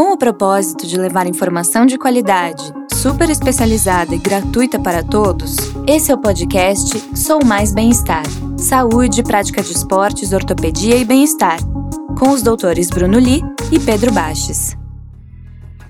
Com o propósito de levar informação de qualidade, super especializada e gratuita para todos, esse é o podcast Sou Mais Bem-Estar. Saúde, prática de esportes, ortopedia e bem-estar. Com os doutores Bruno Li e Pedro Baches.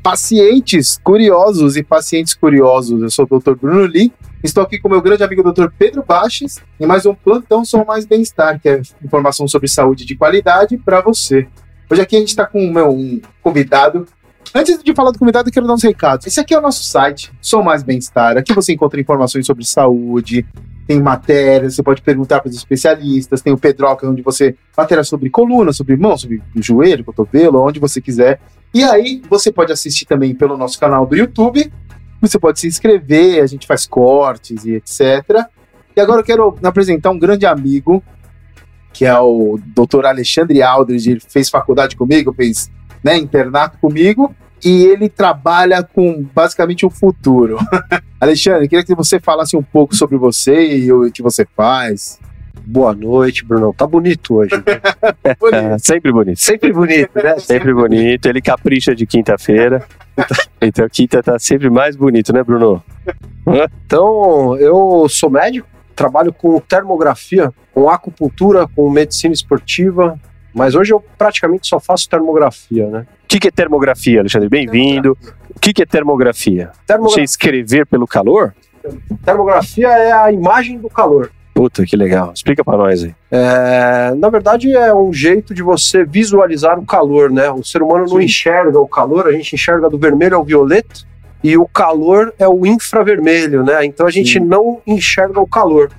Pacientes curiosos e pacientes curiosos, eu sou o Dr. Bruno Li, estou aqui com meu grande amigo Dr. Pedro Baches em mais um Plantão Sou Mais Bem-Estar, que é informação sobre saúde de qualidade para você. Hoje aqui a gente está com meu, um convidado. Antes de falar do convidado, eu quero dar uns recados. Esse aqui é o nosso site, Sou Mais Bem-Estar. Aqui você encontra informações sobre saúde, tem matérias, você pode perguntar para os especialistas, tem o Pedroca, onde você matéria sobre coluna, sobre mão, sobre joelho, cotovelo, onde você quiser. E aí você pode assistir também pelo nosso canal do YouTube. Você pode se inscrever, a gente faz cortes e etc. E agora eu quero apresentar um grande amigo que é o doutor Alexandre Aldridge, ele fez faculdade comigo, fez né, internato comigo, e ele trabalha com basicamente o futuro. Alexandre, queria que você falasse um pouco sobre você e o que você faz. Boa noite, Bruno. Tá bonito hoje. bonito. É, sempre bonito. Sempre bonito, né? Sempre bonito. Ele capricha de quinta-feira. Então, quinta tá sempre mais bonito, né, Bruno? Então, eu sou médico, trabalho com termografia, com acupuntura, com medicina esportiva, mas hoje eu praticamente só faço termografia, né? O que, que é termografia, Alexandre? Bem-vindo. O que, que é termografia? Termogra- Você escrever pelo calor? Termografia é a imagem do calor. Puta, que legal. Explica pra nós aí. É, na verdade, é um jeito de você visualizar o calor, né? O ser humano não Sim. enxerga o calor, a gente enxerga do vermelho ao violeta e o calor é o infravermelho, né? Então a gente Sim. não enxerga o calor.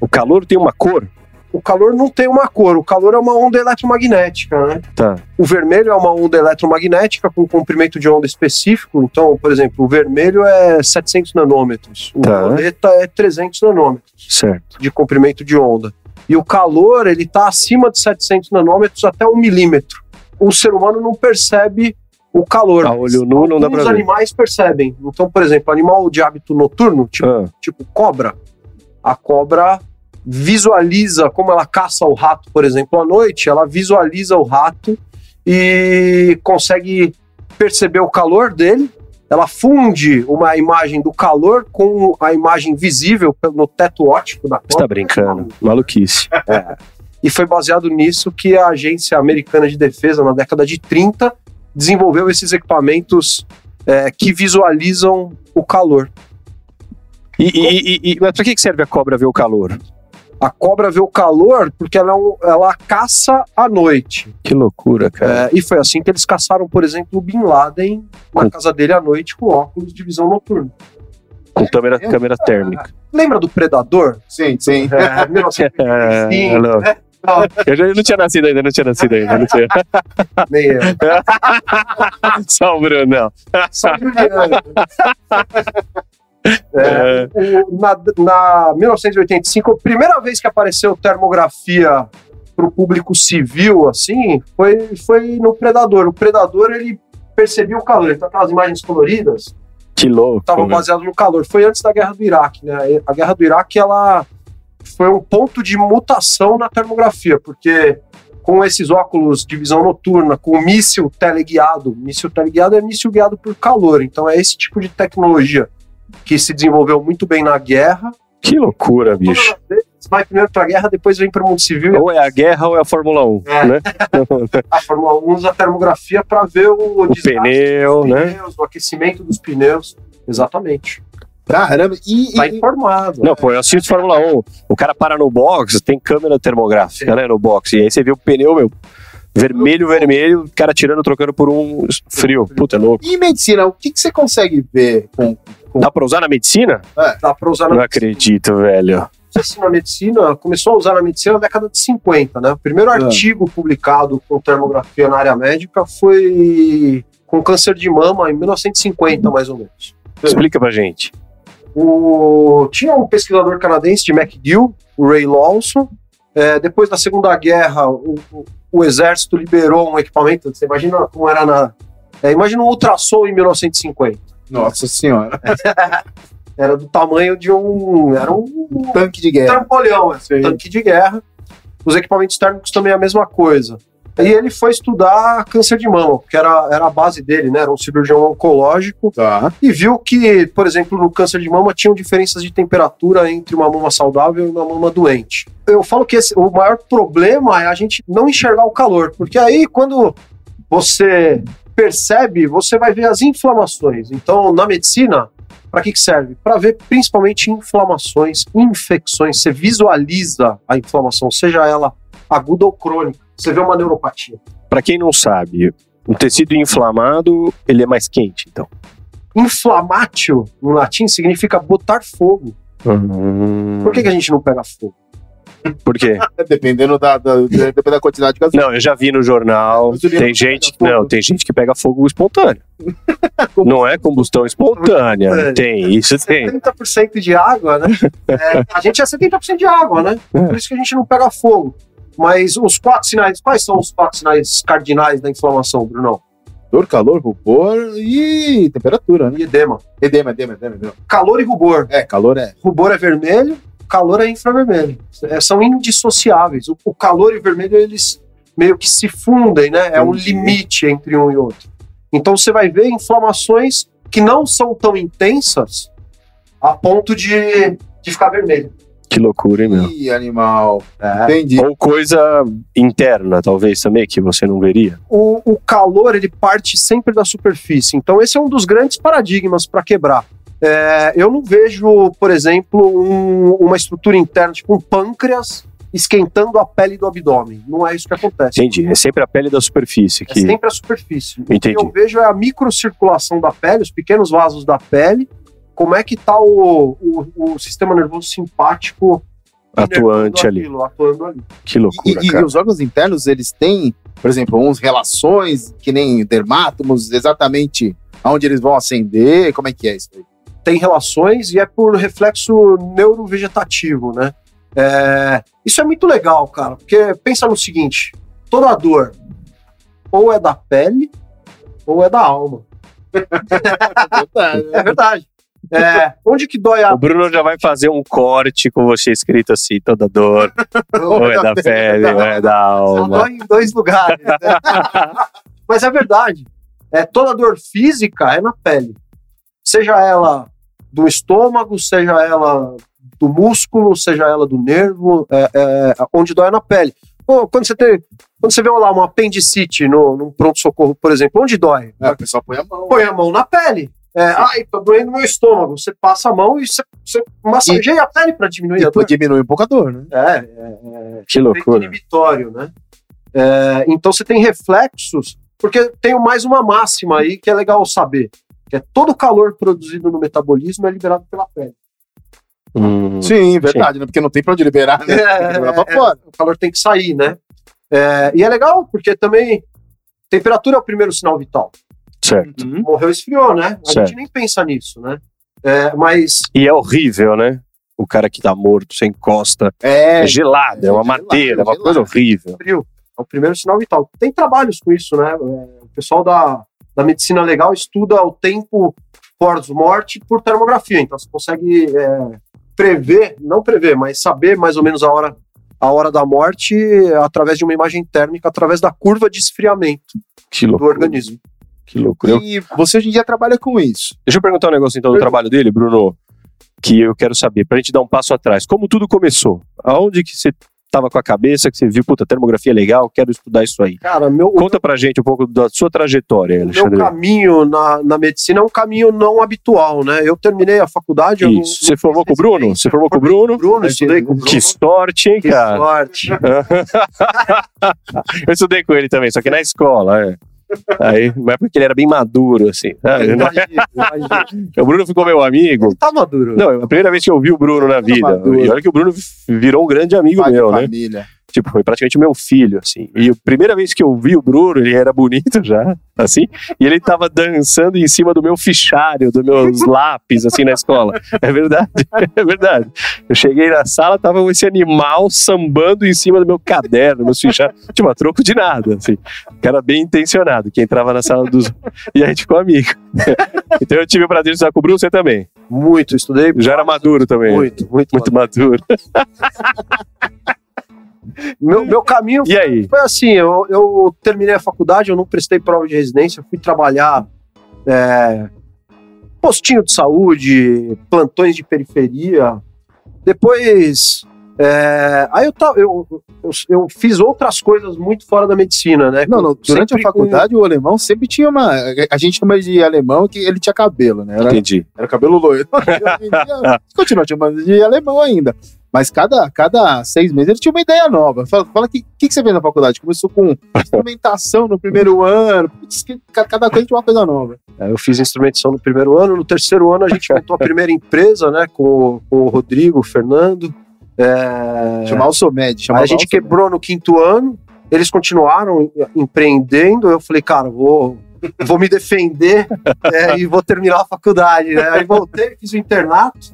O calor tem uma cor? O calor não tem uma cor, o calor é uma onda eletromagnética, né? Tá. O vermelho é uma onda eletromagnética com comprimento de onda específico. Então, por exemplo, o vermelho é 700 nanômetros, o Tá. violeta é 300 nanômetros Certo. de comprimento de onda. E o calor, ele está acima de 700 nanômetros até 1 milímetro. O ser humano não percebe o calor. A olho nu não dá pra ver. animais percebem. Então, por exemplo, animal de hábito noturno, tipo, Ah, tipo cobra, a cobra visualiza como ela caça o rato, por exemplo, à noite, ela visualiza o rato e consegue perceber o calor dele. Ela funde uma imagem do calor com a imagem visível no teto óptico da cobra. você tá brincando. Maluquice. E foi baseado nisso que a Agência Americana de Defesa, na década de 30, desenvolveu esses equipamentos é, que visualizam o calor. E, e- e- e- mas pra que serve a cobra ver o calor? A cobra vê o calor porque ela, é ela caça à noite. Que loucura, cara. É, e foi assim que eles caçaram, por exemplo, o Bin Laden na Com- casa dele à noite com óculos de visão noturna. Com câmera, câmera térmica. Lembra do Predador? Sim, sim. É, 1985, É, não. Não, Eu já não tinha nascido ainda, não tinha nascido ainda. Não tinha. nem eu. Só o Bruno, não. Só Juliano. É, É, o- na, na 1985, a primeira vez que apareceu termografia para o público civil, assim, foi, foi no Predador. O Predador, ele percebia o calor. Então, aquelas imagens coloridas que louco. estavam né? baseadas no calor. Foi antes da Guerra do Iraque, né? A Guerra do Iraque, ela foi um ponto de mutação na termografia, porque com esses óculos de visão noturna, com o míssil teleguiado, míssil teleguiado é míssil guiado por calor, então é esse tipo de tecnologia que se desenvolveu muito bem na guerra. Que loucura, bicho. Vai primeiro para a guerra, depois vem para o mundo civil. Ou é a guerra ou é a Fórmula 1, É. né? A Fórmula 1 usa a termografia para ver o, O pneu, dos né? pneus, o aquecimento dos pneus. Exatamente. Caramba. E, Tá informado. Não, pô, eu assisto Fórmula 1. O cara para no box, tem câmera termográfica, né, no box. E aí você vê o pneu, meu, vermelho, vermelho, o cara tirando, trocando por um frio. Puta, é louco. e medicina, o que, que você consegue ver com. com... Dá pra usar na medicina? Dá para usar na Não acredito, velho. se na medicina, começou a usar na medicina na década de 50, né? O primeiro Ah. artigo publicado com termografia na área médica foi com câncer de mama em 1950, mais ou menos. Explica pra gente. O... Tinha um pesquisador canadense de McGill, o Ray Lawson. É, depois da Segunda Guerra, o, o- o exército liberou um equipamento. Você imagina como era na. É, imagina um ultrassom em 1950. Nossa senhora. Era do tamanho de um. Era um Tanque de guerra. trampolião, é, tanque de guerra. Os equipamentos térmicos também é a mesma coisa. E ele foi estudar câncer de mama, que era, era a base dele, né? Era um cirurgião oncológico. Tá. E viu que, por exemplo, no câncer de mama tinham diferenças de temperatura entre uma mama saudável e uma mama doente. Eu falo que esse, o maior problema é a gente não enxergar o calor, porque aí quando você percebe, você vai ver as inflamações. Então, na medicina, para que, que serve? Para ver principalmente inflamações, infecções. Você visualiza a inflamação, seja ela aguda ou crônica. Você vê uma neuropatia. Para quem não sabe, um tecido inflamado, ele é mais quente, então. Inflamatio, no latim, significa botar fogo. Hum. Por que, que a gente não pega fogo? Por quê? Dependendo da, da, dependendo da quantidade de gasolina. Não, eu já vi no jornal. Tem não gente, não, tem gente que pega fogo espontâneo. Não é combustão espontânea. Tem, isso tem. 70% de água, né? É, a gente é 70% de água, né? Por isso que a gente não pega fogo. Mas os quatro sinais, quais são os quatro sinais cardinais da inflamação, Brunão? Dor, calor, rubor e temperatura, né? E edema. Edema, edema, edema, edema. Calor e rubor. É, calor é. Rubor é vermelho, calor é infravermelho. É, são indissociáveis. O, o calor e o vermelho, eles meio que se fundem, né? É um limite entre um e outro. Então você vai ver inflamações que não são tão intensas a ponto de, de ficar vermelho. Que loucura, hein, meu? Ih, animal. É. Entendi. Ou coisa interna, talvez, também, que você não veria. o, o calor ele parte sempre da superfície. Então esse é um dos grandes paradigmas para quebrar. É, eu não vejo, por exemplo, um- uma estrutura interna, tipo um pâncreas, esquentando a pele do abdômen. Não é isso que acontece. Entendi. É sempre a pele da superfície. É Que... sempre a superfície. O Entendi. que eu vejo é a microcirculação da pele, os pequenos vasos da pele, como é que está o, o, o sistema nervoso simpático Atuante inervando ali. aquilo, atuando ali. Que E, loucura, e- e cara. os órgãos internos, eles têm, por exemplo, uns relações, que nem dermátomos, exatamente aonde eles vão acender, como é que é isso aí? tem relações e é por reflexo neurovegetativo, né? É, isso é muito legal, cara, porque pensa no seguinte: toda dor ou é da pele ou é da alma. É verdade. É, onde que dói a O Bruno já vai fazer um corte com você escrito assim, toda dor. Ou é da pele, ou é da Só alma. dói em dois lugares. né? Mas é verdade. É, toda dor física é na pele. Seja ela do estômago, seja ela do músculo, seja ela do nervo, é, é, onde dói é na pele. Pô, quando você tem, quando você vê lá uma apendicite no, num pronto-socorro, por exemplo, onde dói? É, o pessoal põe a mão. Põe a mão na pele. É, ai, tá doendo meu estômago. Você passa a mão e você, você massageia a pele para diminuir a E dor. diminui um pouco a dor, né? É, é, é, Que loucura. inibitório, né? É, então você tem reflexos, porque tem mais uma máxima aí que é legal saber, que é todo o calor produzido no metabolismo é liberado pela pele. Hum, Sim, verdade, né? Porque não tem pra onde liberar, né? Que liberar pra É, fora. o calor tem que sair, né? É, e é legal, porque também temperatura é o primeiro sinal vital. Certo. Uhum. Morreu, esfriou, né? A Certo. gente nem pensa nisso, né? É, mas E é horrível, né? O cara que tá morto, você encosta. É, É gelado, é uma gelado, madeira, é uma gelado. coisa horrível. frio é o primeiro sinal vital. Tem trabalhos com isso, né? É, o pessoal da, da medicina legal estuda o tempo pós-morte por termografia. Então você consegue é, prever, não prever, mas saber mais ou menos a hora, a hora da morte através de uma imagem térmica, através da curva de esfriamento Que do organismo. Que loucura. Eu- E você hoje em dia trabalha com isso. Deixa eu perguntar um negócio então do Pergunta. trabalho dele, Bruno, que eu quero saber, pra gente dar um passo atrás. Como tudo começou? Aonde que você tava com a cabeça, que você viu, puta, termografia é legal, quero estudar isso aí. Cara, meu, Conta pra gente um pouco da sua trajetória, meu Alexandre. caminho na, na medicina é um caminho não habitual, né? Eu terminei a faculdade. eu não- Isso. não Você formou com o Bruno? Você formou com o Bruno? Bruno, estudei com o Bruno. Que sorte, hein, Que cara? sorte. Eu estudei com ele também, só que na escola, é. Aí, mas porque ele era bem maduro, assim. sabe? Imagina, imagina. O Bruno ficou meu amigo. Ele tá maduro. Não, é a primeira vez que eu vi o Bruno na vida. maduro. E olha que o Bruno virou um grande amigo Pai meu, né? família. Tipo, foi praticamente meu filho, assim. E a primeira vez que eu vi o Bruno, ele era bonito já, assim. E ele tava dançando em cima do meu fichário, dos meus lápis, assim, na escola. É verdade, é verdade. Eu cheguei na sala, tava esse animal sambando em cima do meu caderno, meus fichários. Tipo, a troco de nada, assim. O cara bem intencionado, que entrava na sala dos... E a gente ficou amigo. Então eu tive o prazer de estar com o Bruno, você também. Muito, estudei. Já era maduro também. Muito, muito. Muito maduro. Meu, meu caminho E aí? foi assim, eu, eu terminei a faculdade, eu não prestei prova de residência, fui trabalhar é, postinho de saúde, plantões de periferia. Depois, é, aí eu, eu, eu, eu fiz outras coisas muito fora da medicina, né? Não, não, durante a Sempre com- faculdade o alemão sempre tinha uma. A gente chama de alemão que ele tinha cabelo, né? Era, Entendi. era cabelo loiro. Continua chamando de alemão ainda. Mas cada, cada seis meses ele tinha uma ideia nova. Fala, fala que que, que você fez na faculdade? Começou com instrumentação no primeiro ano. Putz, cada coisa tinha uma coisa nova. É, Eu fiz instrumentação no primeiro ano, no terceiro ano a gente montou a primeira empresa, né? Com, com o Rodrigo, o Fernando. É, Chamar o Somed. Aí chamava a gente quebrou no quinto ano, eles continuaram empreendendo. Eu falei, cara, vou, vou me defender é, e vou terminar a faculdade. Né? Aí voltei, fiz o internato,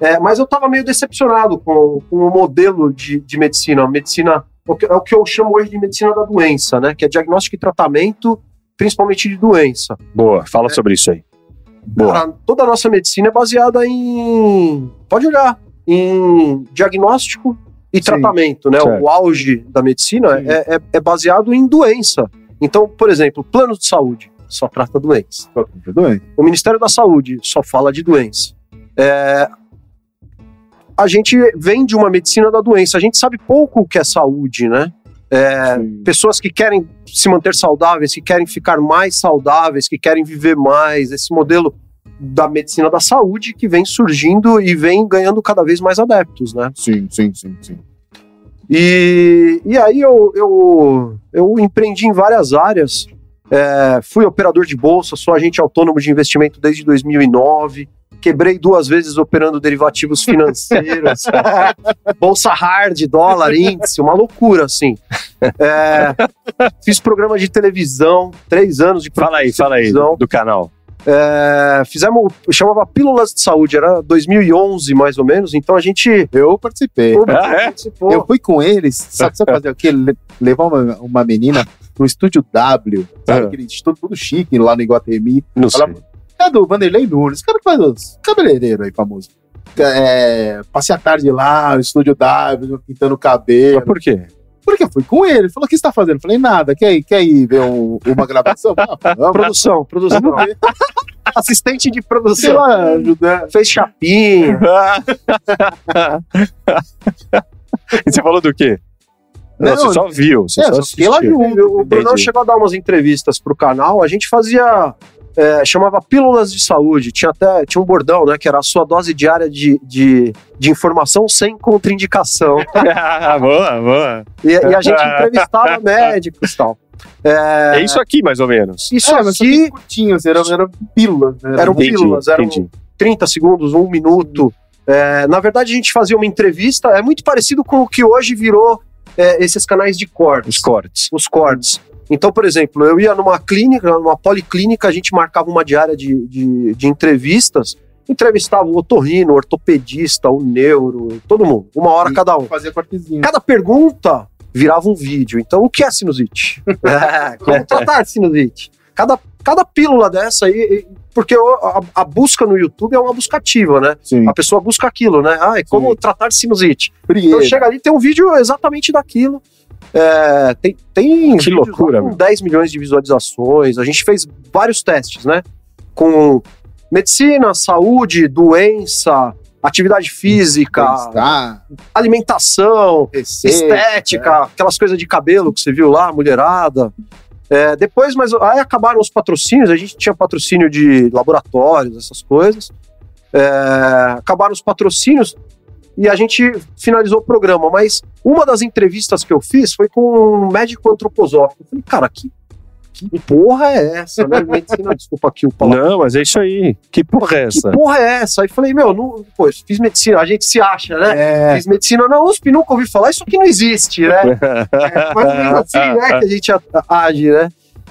é, mas eu estava meio decepcionado com, com o modelo de, de medicina. Medicina é o que eu chamo hoje de medicina da doença, né? Que é diagnóstico e tratamento, principalmente de doença. Boa, fala sobre isso aí. Boa. Cara, toda a nossa medicina é baseada em. Pode olhar, em diagnóstico e Sim, tratamento, né? certo. O auge da medicina é, é- é baseado em doença. Então, por exemplo, plano de saúde só trata doença. Doente. O Ministério da Saúde só fala de doença. É, a gente vem de uma medicina da doença. A gente sabe pouco o que é saúde, né? É, pessoas que querem se manter saudáveis, que querem ficar mais saudáveis, que querem viver mais, esse modelo da medicina da saúde que vem surgindo e vem ganhando cada vez mais adeptos, né? Sim, sim, sim, sim. E, e aí eu, eu, eu empreendi em várias áreas. É, fui operador de bolsa, sou agente autônomo de investimento desde 2009. Quebrei duas vezes operando derivativos financeiros. bolsa hard, dólar, índice, uma loucura, assim. É, fiz programa de televisão, três anos de Fala aí, programa de fala aí do canal. É, fizemos, chamava Pílulas de Saúde, era 2011 mais ou menos, então a gente Eu participei. Ah, é? participou. Eu fui com eles, sabe, sabe fazer o quê? Le- Levar uma, uma menina pro estúdio W, sabe Ah. aquele instituto tudo chique lá no Iguatemi. Não sei. Fala, é do Vanderlei Nunes, o cara que faz os cabeleireiros aí famoso. É, passei a tarde lá, no estúdio W, pintando o cabelo. Mas por quê? Porque eu fui com ele, ele falou: o que você tá fazendo? Eu falei, nada, quer ir, quer ir ver um- uma gravação? Ah, vamos. Produção, produção. Vamos. Assistente de produção. lá, ajudar. Fez chapinha. e você falou do quê? Não, Não, você só viu, você é, só lá junto. O Entendi. chegou a dar umas entrevistas pro canal. A gente fazia. É, chamava Pílulas de Saúde. Tinha até tinha um bordão, né? Que era a sua dose diária de, de, de informação sem contraindicação. boa, boa. E, e a gente entrevistava médicos e tal. É, É isso aqui, mais ou menos. isso É, aqui curtinhos, eram, eram pílulas. Né? Eram Entendi, pílulas, eram entendi. 30 segundos, um minuto. É, na verdade, a gente fazia uma entrevista, é muito parecido com o que hoje virou é, esses canais de cortes. Os cortes. os cortes. Então, por exemplo, eu ia numa clínica, numa policlínica, a gente marcava uma diária de, de, de entrevistas, entrevistava o otorrino, o ortopedista, o neuro, todo mundo, uma hora E- cada um. Fazia cortezinho. Cada pergunta virava um vídeo. Então, o que é sinusite? É, como tratar sinusite? Cada, cada pílula dessa aí, porque a, a busca no YouTube é uma buscativa, né? Sim. A pessoa busca aquilo, né? Ah, é como Sim. tratar sinusite. Frieira. Então chega ali, tem um vídeo exatamente daquilo. É, tem tem Que loucura, com meu. 10 milhões de visualizações. A gente fez vários testes, né? Com medicina, saúde, doença, atividade física, alimentação, receita, estética, aquelas coisas de cabelo que você viu lá, mulherada. É, depois, mas aí acabaram os patrocínios, a gente tinha patrocínio de laboratórios, essas coisas. É, acabaram os patrocínios e a gente finalizou o programa. Mas uma das entrevistas que eu fiz foi com um médico antroposófico. Eu falei, cara, que, que porra é essa? Né? Medicina, desculpa aqui o palavrão. Não, mas é isso aí. Que porra é Que essa? porra é essa? Aí falei, meu, não, pô, fiz medicina, a gente se acha, né? É, Fiz medicina na USP, nunca ouvi falar, isso aqui não existe, né? É, assim, né, que a gente age, né?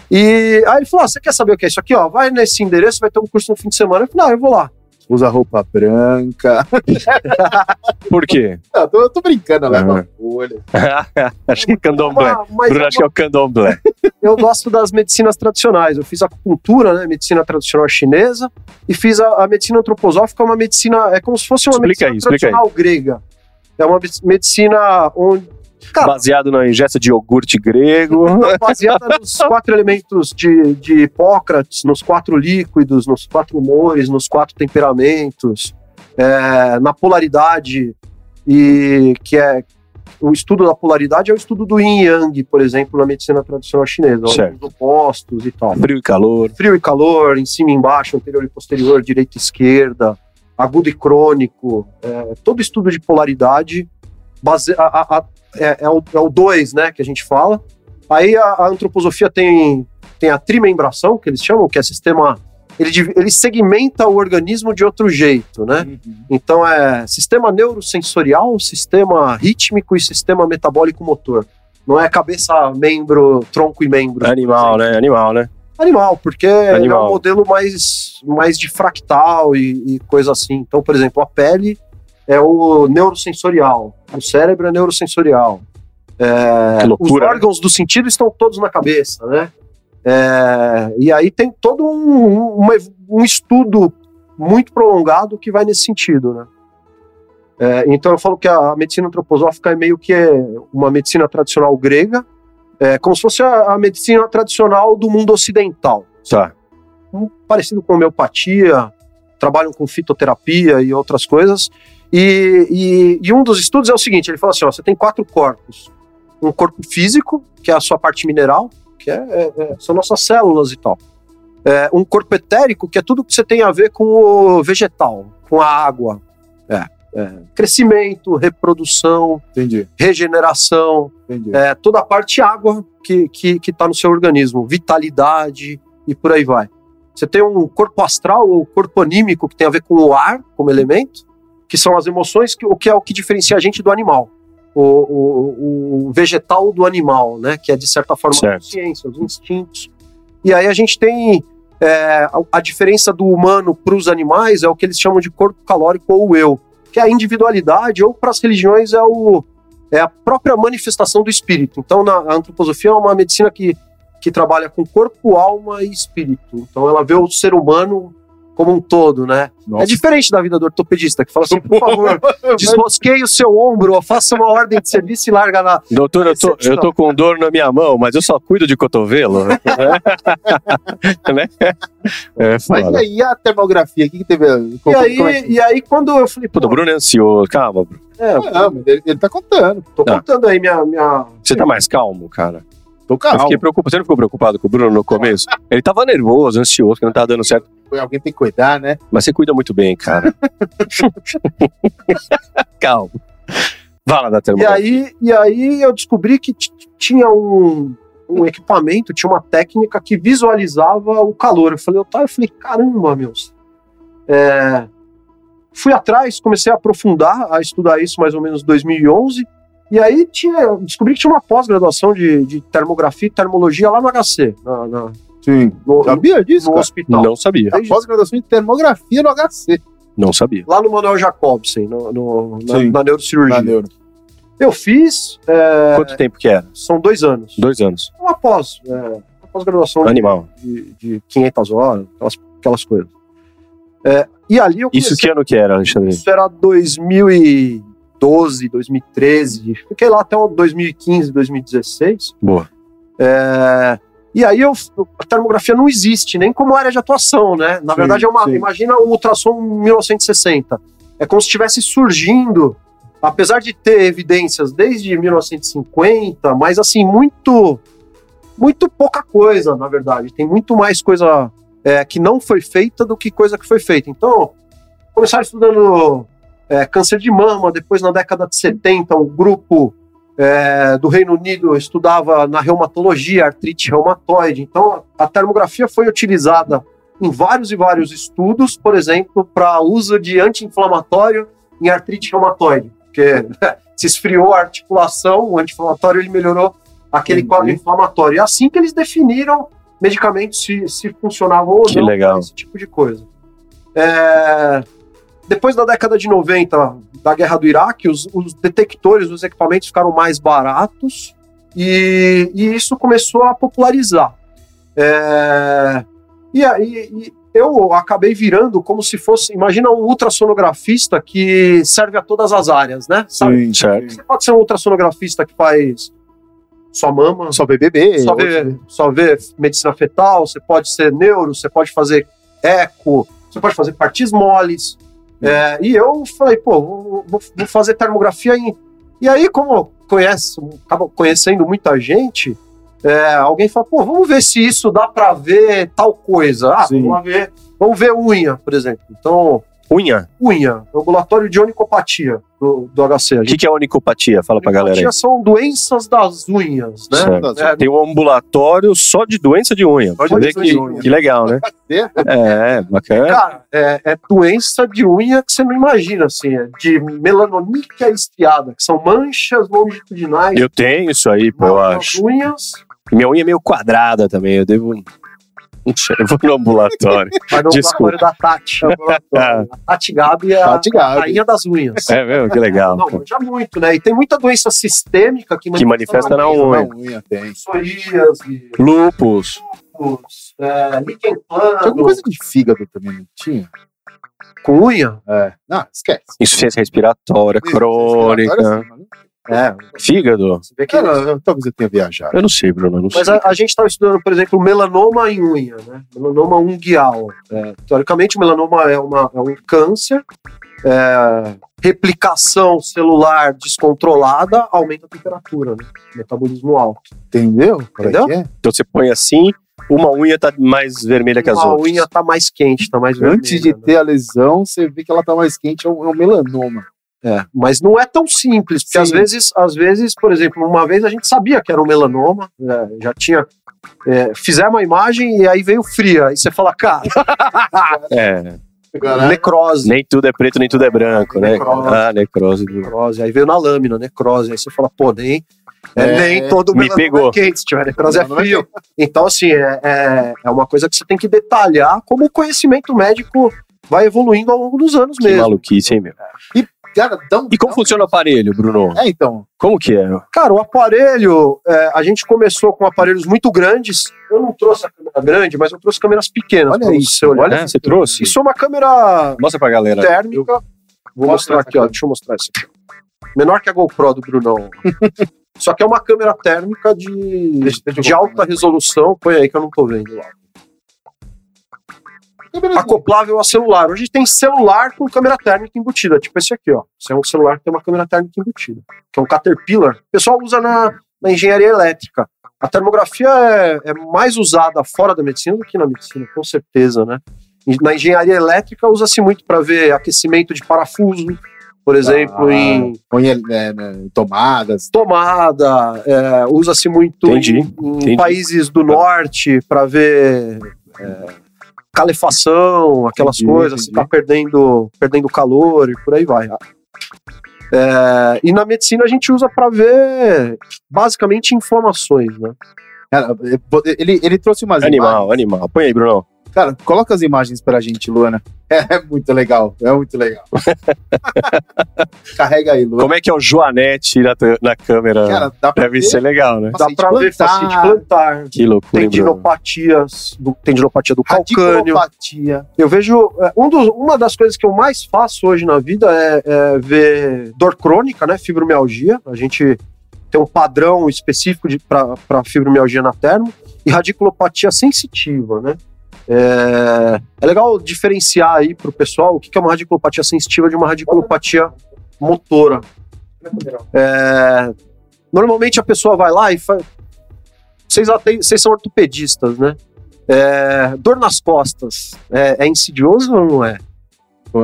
E aí ele falou: ó, você quer saber o que é isso aqui? Ó, vai nesse endereço, vai ter um curso no fim de semana. Eu falei, não, eu vou lá. Usa roupa branca. Por quê? Não, tô, tô brincando, leva Uhum. a folha. acho que é candomblé. Uma- Bruno, acho que é o candomblé. eu gosto das medicinas tradicionais. Eu fiz acupuntura, né? Medicina tradicional chinesa, e fiz a, a medicina antroposófica, uma medicina. É como se fosse uma Explica medicina aí, explica aí. tradicional grega. É uma me- medicina onde, Cara, baseado na ingesta de iogurte grego. Baseada nos quatro elementos de, de Hipócrates, nos quatro líquidos, nos quatro humores, nos quatro temperamentos, é, na polaridade, e que é o estudo da polaridade é o estudo do yin yang, por exemplo, na medicina tradicional chinesa, os opostos e tal. Frio e calor. Frio e calor, em cima e embaixo, anterior e posterior, direita e esquerda, agudo e crônico, é, todo estudo de polaridade base, a, a, é, é, o, é o dois, né, que a gente fala. Aí a, a antroposofia tem, tem a trimembração, que eles chamam, que é sistema ele, ele segmenta o organismo de outro jeito, né? Uhum. Então é sistema neurosensorial, sistema rítmico e sistema metabólico motor. Não é cabeça, membro, tronco e membro. Animal, né? Animal, né? Animal, porque Animal. é um modelo mais, mais de fractal e, e coisa assim. Então, por exemplo, a pele é o neurosensorial, o cérebro é neurosensorial. É, os órgãos né? do sentido estão todos na cabeça, né? É, e aí tem todo um, um, um, estudo muito prolongado que vai nesse sentido, né? É, então eu falo que a medicina antroposófica é meio que uma medicina tradicional grega, é, como se fosse a, a, medicina tradicional do mundo ocidental. Tá. Um, parecido com homeopatia, trabalham com fitoterapia e outras coisas. E, e, e um dos estudos é o seguinte: ele fala assim: ó, você tem quatro corpos. Um corpo físico, que é a sua parte mineral, que é, é, é, são nossas células e tal. É, um corpo etérico, que é tudo que você tem a ver com o vegetal, com a água. É, é crescimento, reprodução, Entendi. regeneração, Entendi. É, toda a parte água que está que, que tá no seu organismo, vitalidade e por aí vai. Você tem um corpo astral ou corpo anímico que tem a ver com o ar como elemento, que são as emoções, que, o que é o que diferencia a gente do animal o, o, o, vegetal do animal, né? Que é de certa forma certo. a consciência, os instintos. E aí a gente tem é, a, a, diferença do humano para os animais é o que eles chamam de corpo calórico ou eu, que é a individualidade, ou para as religiões é, o, é a própria manifestação do espírito. Então, na antroposofia é uma medicina que, que trabalha com corpo, alma e espírito. Então, ela vê o ser humano como um todo, né? Nossa. É diferente da vida do ortopedista, que fala assim, por favor, desrosqueie o seu ombro, faça uma ordem de serviço e larga na... Doutor, eu tô, eu tô com dor na minha mão, mas eu só cuido de cotovelo. né? é, mas e aí a termografia, o que, que teve? E aí, é que... e aí quando eu falei... Pô, o Bruno é ansioso, calma, Bruno. É, não, mas ele, ele tá contando. Tô ah. contando aí minha, minha... Você tá mais calmo, cara? Tô calmo. Eu fiquei preocupado. Você não ficou preocupado com o Bruno no começo? ele tava nervoso, ansioso, que não tava dando certo alguém tem que cuidar, né? Mas você cuida muito bem, cara. Calma. Fala da. E aí, e aí eu descobri que tinha um, um equipamento, tinha uma técnica que visualizava o calor. Eu falei, eu, eu falei, caramba, meus. É, fui atrás, comecei a aprofundar, a estudar isso mais ou menos em 2011. E aí tinha, descobri que tinha uma pós-graduação de, de termografia e termologia lá no HC, na, na Sim. No, sabia disso? No cara? hospital. Não sabia. Pós-graduação em termografia no HC. Não sabia. Lá no Manuel Jacobsen, no, no na, na, neurocirurgia. Na neuro. Eu fiz. É, Quanto tempo que era? São dois anos. Dois anos. Uma pós. É, uma pós-graduação. Animal. De, de 500 horas, aquelas, aquelas coisas. É, e ali eu comecei, Isso que ano que era, Alexandre? Isso era 2012, 2013. Fiquei lá até 2015, 2016. Boa. É, e aí eu, a termografia não existe nem como área de atuação, né? Na sim, verdade, é uma, imagina o ultrassom 1960. É como se estivesse surgindo, apesar de ter evidências desde 1950, mas assim, muito, muito pouca coisa, na verdade. Tem muito mais coisa é, que não foi feita do que coisa que foi feita. Então, começaram estudando é, câncer de mama, depois na década de 70, um grupo é, do Reino Unido estudava na reumatologia, artrite reumatoide. Então, a termografia foi utilizada em vários e vários estudos, por exemplo, para uso de anti-inflamatório em artrite reumatoide, porque se esfriou a articulação, o anti-inflamatório ele melhorou aquele quadro inflamatório. É assim que eles definiram medicamentos se, se funcionavam ou que não, legal. esse tipo de coisa. É, depois da década de 90, da guerra do Iraque, os, os detectores, os equipamentos ficaram mais baratos e, e isso começou a popularizar. É, e, e, eu acabei virando como se fosse, imagina um ultrassonografista que serve a todas as áreas, né? Sabe? Sim, certo. Você pode ser um ultrassonografista que faz só mama, Só BBB. só vê, só vê medicina fetal, você pode ser neuro, você pode fazer eco, você pode fazer partes moles. É, e eu falei, pô, vou, vou- fazer termografia em. E aí, como conhece, acaba conhecendo muita gente, é, alguém fala, pô, vamos ver se isso dá pra ver tal coisa. Ah, Sim. vamos ver. Vamos ver unha, por exemplo. Então, Unha. unha, ambulatório de onicopatia do, do HC. O que, que é onicopatia? Fala pra galera aí. Onicopatia são doenças das unhas, né? É, Tem um ambulatório só de doença de unha. Só de Você vê doença que, de unha. que legal, né? É, bacana. Cara, é, é doença de unha que você não imagina, assim, é de melanomíquia estriada, que são manchas longitudinais Eu tenho isso aí, pô, eu acho. unhas, Minha unha é meio quadrada também, eu devo. Eu vou no ambulatório. vai no Desculpa. ambulatório da Tati. A Tati Gabi é a, Tati Gabi. a rainha das unhas. É mesmo? Que legal. Não, manja muito, né? E tem muita doença sistêmica que, Que manifesta na unha. unha. Na unha tem. Psoríase, Lupus. lúpus, é, líquen Tinha alguma coisa de fígado também, não tinha? com unha. É. Não, esquece. Insuficiência respiratória, crônica. sim, mano. É, Fígado? você vê que Cara, eu- talvez eu tenha viajado. Eu não sei, Bruno, eu não Mas sei. a, a gente estava estudando, por exemplo, melanoma em unha, né? Melanoma unguial. É, teoricamente, o melanoma é, uma, é um câncer. é, replicação celular descontrolada aumenta a temperatura, né? Metabolismo alto. Entendeu? Entendeu? é? Então você põe assim, uma unha tá mais vermelha que as a outras. unha tá mais quente, tá mais vermelha. Antes de né? ter a lesão, você vê que ela tá mais quente, é um, é um melanoma. É, mas não é tão simples, porque Sim. às vezes, às vezes, por exemplo, uma vez a gente sabia que era um melanoma, né, já tinha. É, fizemos a imagem e aí veio fria. Aí você fala, cara, É, necrose. nem tudo é preto, nem tudo é branco, né? Necrose. Ah, necrose. necrose. Aí veio na lâmina, necrose. Aí você fala, pô, nem, é, É, nem todo me melanoma pegou. é quente, se tiver necrose é é frio. Então, assim, é, é, é uma coisa que você tem que detalhar como o conhecimento médico vai evoluindo ao longo dos anos Que mesmo. maluquice, hein, meu? Cara, E como funciona o aparelho, Bruno? É, então. Como que é? Cara, o aparelho, é, a gente começou com aparelhos muito grandes. Eu não trouxe a câmera grande, mas eu trouxe câmeras pequenas. Olha isso, você olhar. olha É, você trouxe? Isso é uma câmera Mostra pra galera. térmica. Vou Mostra mostrar aqui, ó. Deixa eu mostrar isso aqui. Menor que a GoPro do Brunão. Só que é uma câmera térmica de, eu de alta resolução. Põe aí que eu não tô vendo lá. Acoplável a celular. Hoje tem celular com câmera térmica embutida, tipo esse aqui, ó. Esse é um celular que tem uma câmera térmica embutida, que é um Caterpillar. O pessoal usa na, na engenharia elétrica. A termografia é, é mais usada fora da medicina do que na medicina, com certeza, né? Na engenharia elétrica usa-se muito para ver aquecimento de parafuso, por exemplo, Ah, em Põe é, né, tomadas. tomada, é, usa-se muito Entendi, em, em entendi. países do norte para ver é, calefação, aquelas Entendi, coisas, se entendi. tá perdendo, perdendo calor e por aí vai. É, e na medicina a gente usa para ver basicamente inflamações, né? Ele, ele trouxe umas Animal, imagens. animal. Põe aí, Bruno. Cara, coloca as imagens pra gente, Luana. É, é muito legal, é muito legal. Carrega aí, Luana. Como é que é o Joanete na, na câmera? Cara, dá pra Deve ver. ser legal, né? Dá Facite para ver plantar. facite plantar. Que loucura, hein, Bruno? Tendinopatias, do, tendinopatia do calcânio. Radiculopatia. Eu vejo. é, um dos- uma das coisas que eu mais faço hoje na vida é, é ver dor crônica, né? Fibromialgia. A gente tem um padrão específico para fibromialgia na termo. E radiculopatia sensitiva, né? É, é legal diferenciar aí pro pessoal o que é uma radiculopatia sensitiva de uma radiculopatia motora. É, normalmente a pessoa vai lá e faz. Vocês, são ortopedistas, né? É, dor nas costas é, é insidioso ou não é?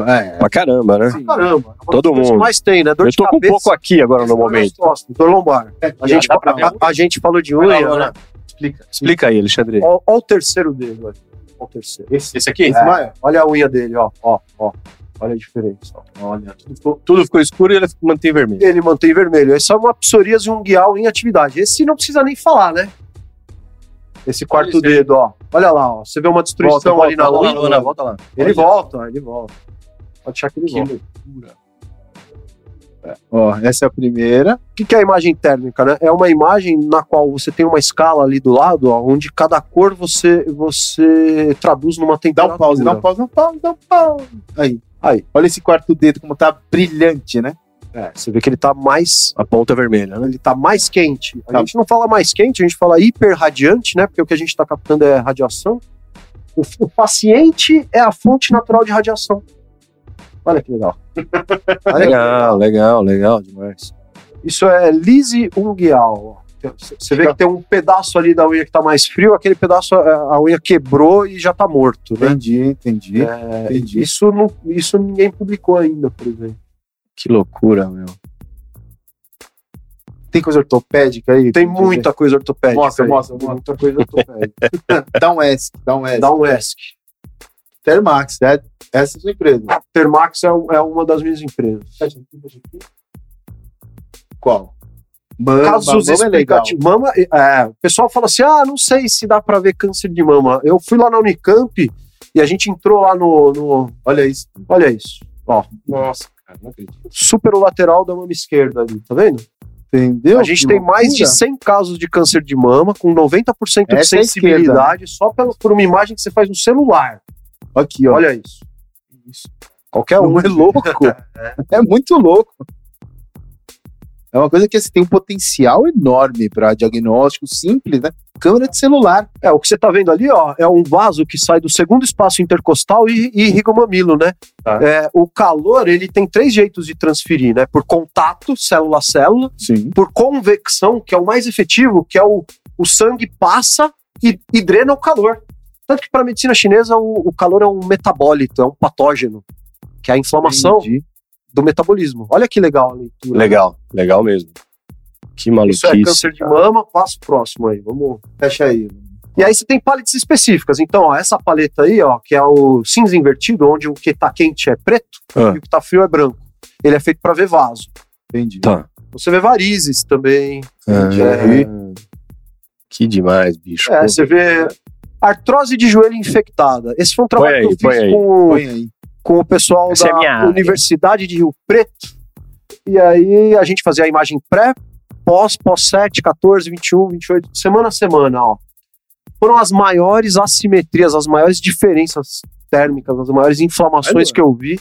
É, Pra caramba, né? sim. Caramba, é Todo mundo. mais tem, né? Dor Eu de tô com um cabeça, pouco aqui agora no dor nas momento. costas, dor lombar. A gente, a, a gente falou de lá, unha, Luana. né? Explica. Explica aí, Alexandre. Olha o terceiro dedo, olha. Olha o terceiro. Esse, Esse aqui? esse maior. Olha a unha dele, ó, ó, ó. Olha a diferença. ó. Olha, Tudo ficou, tudo ficou escuro e ele mantém vermelho. Ele mantém vermelho. Essa é uma psoríase unguial em atividade. Esse não precisa nem falar, né? Esse quarto aí. dedo, ó. Olha lá, ó. Você vê uma destruição Volta, ali na volta, volta, Luana, volta lá. Ele volta, ele volta. Pode deixar que ele Que volta. loucura. Ó, essa é a primeira. O que, que é a imagem térmica, né? É uma imagem na qual você tem uma escala ali do lado, ó, onde cada cor você, você traduz numa Dá temperatura. um pause, dá um pause, dá um pause, dá um pause. Aí. Aí. Olha esse quarto dedo como tá brilhante, né? É, você vê que ele tá mais. A ponta vermelha, né? Ele tá mais quente. A Tá. gente não fala mais quente, a gente fala hiperradiante, né? Porque o que a gente está captando é radiação. O, o paciente é a fonte natural de radiação. Olha que legal. Olha que Legal, legal, legal demais. Isso é Lise unguial. Você vê que tem um pedaço ali da unha que tá mais frio, aquele pedaço é, a unha quebrou e já tá morto, né? Entendi, entendi. É, entendi. isso, não, isso ninguém publicou ainda, por exemplo. Que loucura, meu. Tem coisa ortopédica aí? Tem muita coisa ortopédica. Mostra, aí. mostra, mostra. muita coisa ortopédica. Dá um S, dá um S. Dá um ESC. Termax, é, essa é a sua empresa. Termax é, é uma das minhas empresas. Qual? Mama, Casos mama é explicativos. Mama, é, o pessoal fala assim: ah, não sei se dá pra ver câncer de mama. Eu fui lá na Unicamp e a gente entrou lá no. no- Olha isso. olha isso. Ó, Nossa, cara, não acredito. superolateral da mama esquerda ali, tá vendo? Entendeu? a gente tem mais de loucura. 100 casos de câncer de mama, com 90% de Essa é a sensibilidade, só pelo, por uma imagem que você faz no celular. Aqui, ó. Olha isso. Qualquer um. Não é louco? é muito louco. É uma coisa que assim, tem um potencial enorme para diagnóstico simples, né? Câmera de celular. É, o que você tá vendo ali, ó, é um vaso que sai do segundo espaço intercostal e, e irriga o mamilo, né? Tá. É, o calor, ele tem três jeitos de transferir, né? Por contato, célula a célula, Sim. por convecção, que é o mais efetivo, que é o, o sangue passa e, e drena o calor. Tanto que para a medicina chinesa, o, o calor é um metabólito, é um patógeno, que é a inflamação Entendi. do metabolismo. Olha que legal a leitura. Legal, legal mesmo. Que maluquice. Isso é câncer de mama, passo próximo aí, vamos Fecha aí. E aí você tem paletes específicas. Então, ó, essa paleta aí, ó, que é o cinza invertido, onde o que tá quente é preto Ah. e o que tá frio é branco. Ele é feito para ver vaso. Entendi. Tá. Você vê varizes também. Ah, que demais, bicho. É, você vê artrose de joelho infectada. Esse foi um trabalho aí, que eu fiz aí. com, aí. com o pessoal Essa é da área. Universidade de Rio Preto. E aí a gente fazia a imagem pré, pós, pós 7, 14, 21, 28, semana a semana, ó. Foram as maiores assimetrias, as maiores diferenças térmicas, as maiores inflamações Olha. que eu vi.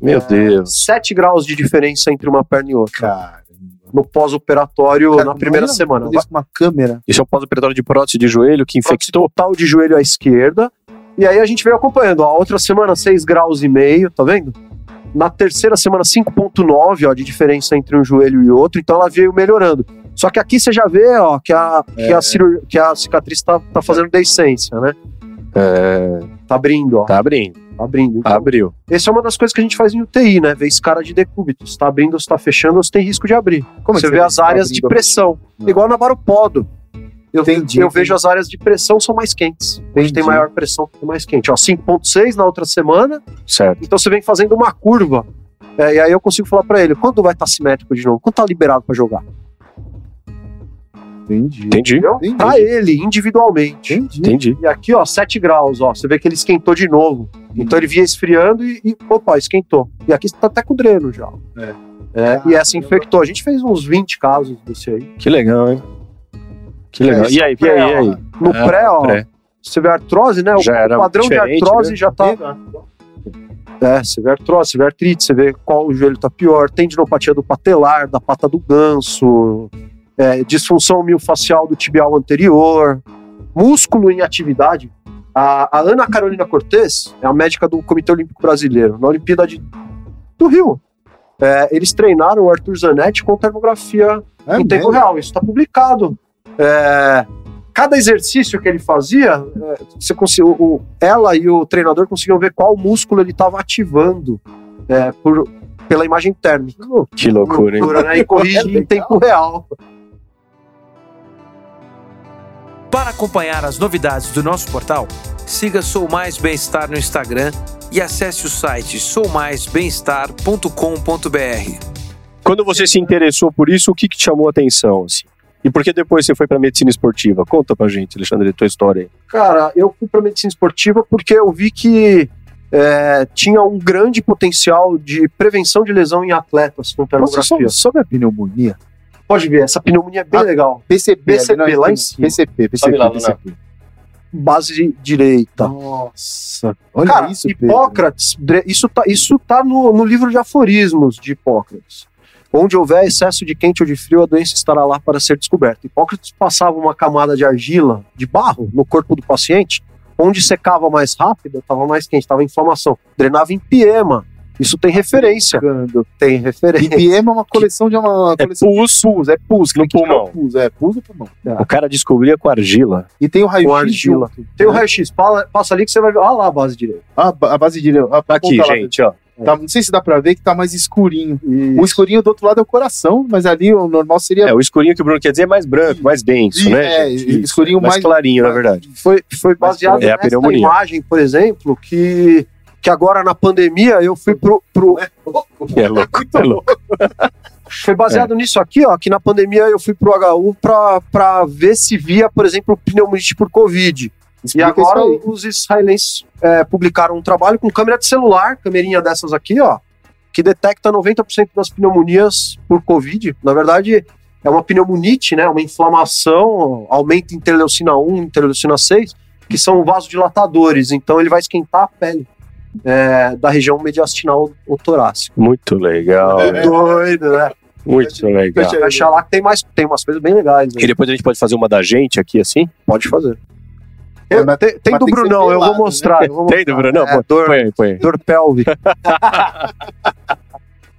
Meu Deus. 7 graus de diferença entre uma perna e outra. Cara. No pós-operatório, na primeira imagina semana. isso uma câmera. Isso é um pós-operatório de prótese de joelho que infectou. total de joelho à esquerda. E aí a gente veio acompanhando. Ó, outra semana, 6 graus e meio, tá vendo? Na terceira semana, 5,9 ó, de diferença entre um joelho e outro. Então ela veio melhorando. Só que aqui você já vê ó, que, a, que, É. a, cirurgia, que a cicatriz tá, tá fazendo deiscência, né? É, Tá abrindo, ó. tá abrindo. Tá abrindo. Então, Abriu. Essa é uma das coisas que a gente faz em UTI, né? Ver escara de decúbito. Se tá abrindo ou se tá fechando, ou se tem risco de abrir. Como é que você vê as tá áreas de abrindo? pressão. Não. Igual na baropodo. Eu, Entendi, eu entendi. vejo as áreas de pressão são mais quentes. Onde tem maior pressão, tem mais quente. Ó, 5.6 na outra semana. Certo. Então você vem fazendo uma curva. É, e aí eu consigo falar pra ele, quando vai estar simétrico de novo? Quando tá liberado pra jogar? Entendi. Entendi. Entendi. Pra ele, individualmente. Entendi. Entendi. E aqui, ó, 7 graus, ó. Você vê que ele esquentou de novo. Então ele vinha esfriando e, e opa, esquentou. E aqui tá até com dreno já. É. É, e essa infectou. A gente fez uns 20 casos desse aí. Que legal, hein? Que legal. É, E aí, e aí, e aí? No Ah, pré, ó, pré. você vê a artrose, né? O Já era padrão de artrose né? já tá. É, você vê artrose, você vê artrite, você vê qual o joelho tá pior, tendinopatia do patelar, da pata do ganso, é, disfunção miofascial do tibial anterior, músculo em atividade. A, a Ana Carolina Cortez é a médica do Comitê Olímpico Brasileiro, na Olimpíada de- do Rio. É, eles treinaram o Arthur Zanetti com termografia É em tempo real. Isso está publicado. É, cada exercício que ele fazia, é, você conseguiu, o- ela e o treinador conseguiam ver qual músculo ele estava ativando é, por, pela imagem térmica. Que loucura, hein? Loucura, né? E corrige em tempo real. Para acompanhar as novidades do nosso portal, siga Sou Mais Bem-Estar no Instagram e acesse o site soumaisbemestar.com.br. Quando você se interessou por isso, o que, que te chamou a atenção? Assim? E por que depois você foi pra medicina esportiva? Conta pra gente, Alexandre, tua história aí. Cara, eu fui para medicina esportiva porque eu vi que é, tinha um grande potencial de prevenção de lesão em atletas com termografia. sobre, sobre a pneumonia. Pode ver, essa pneumonia é bem Ah, legal. PCP, PCP, ali, não, lá em cima. PCP, PCP, lá, PCP. Base direita. Nossa, olha Cara, isso, Pedro. Hipócrates, dre- isso tá, isso tá no, no livro de aforismos de Hipócrates. Onde houver excesso de quente ou de frio, a doença estará lá para ser descoberta. Hipócrates passava uma camada de argila, de barro, no corpo do paciente, onde secava mais rápido, estava mais quente, estava inflamação. Drenava em piema. Isso tem referência. Tem referência. IPM é uma coleção de uma É coleção pus de pus, é pus, que no o pulmão. Pus, é pus no pulmão. O cara descobria com argila. E tem o Com raio-x argila. junto. Tem o raio-x, passa ali que você vai ver. Olha lá a base direita. Ah, a base de ah, Tá aqui, gente, ó. Tá, não sei se dá pra ver que tá mais escurinho. O E escurinho do outro lado é o coração, mas ali o normal seria. É, o escurinho que o Bruno quer dizer é mais branco, mais denso, né? é, gente? escurinho mais mais- clarinho, na verdade. foi, foi baseado é nessa imagem, por exemplo, que, que agora na pandemia eu fui pro. pro né? É louco, é louco. foi baseado nisso aqui, ó, que na pandemia eu fui pro HU pra, pra ver se via, por exemplo, pneumonite por Covid. E Explica isso agora os israelenses é, publicaram um trabalho com câmera de celular, câmerinha dessas aqui, ó, que detecta 90% das pneumonias por Covid. Na verdade, é uma pneumonite, né? Uma inflamação, aumenta interleucina 1, interleucina 6, que são vasodilatadores. Então ele vai esquentar a pele é, da região mediastinal ou torácica. Muito legal, É. Doido, né? muito legal. Vai achar lá que tem, mais, tem umas coisas bem legais. né? E depois a gente pode fazer uma da gente aqui, assim? Pode fazer. É, Eu- mas- tem tem mas do tem Brunão, eu pelado, vou mostrar. eu vou Tem do mostrar. Bruno? É, Não, dor, põe aí, põe aí. dor pélvica.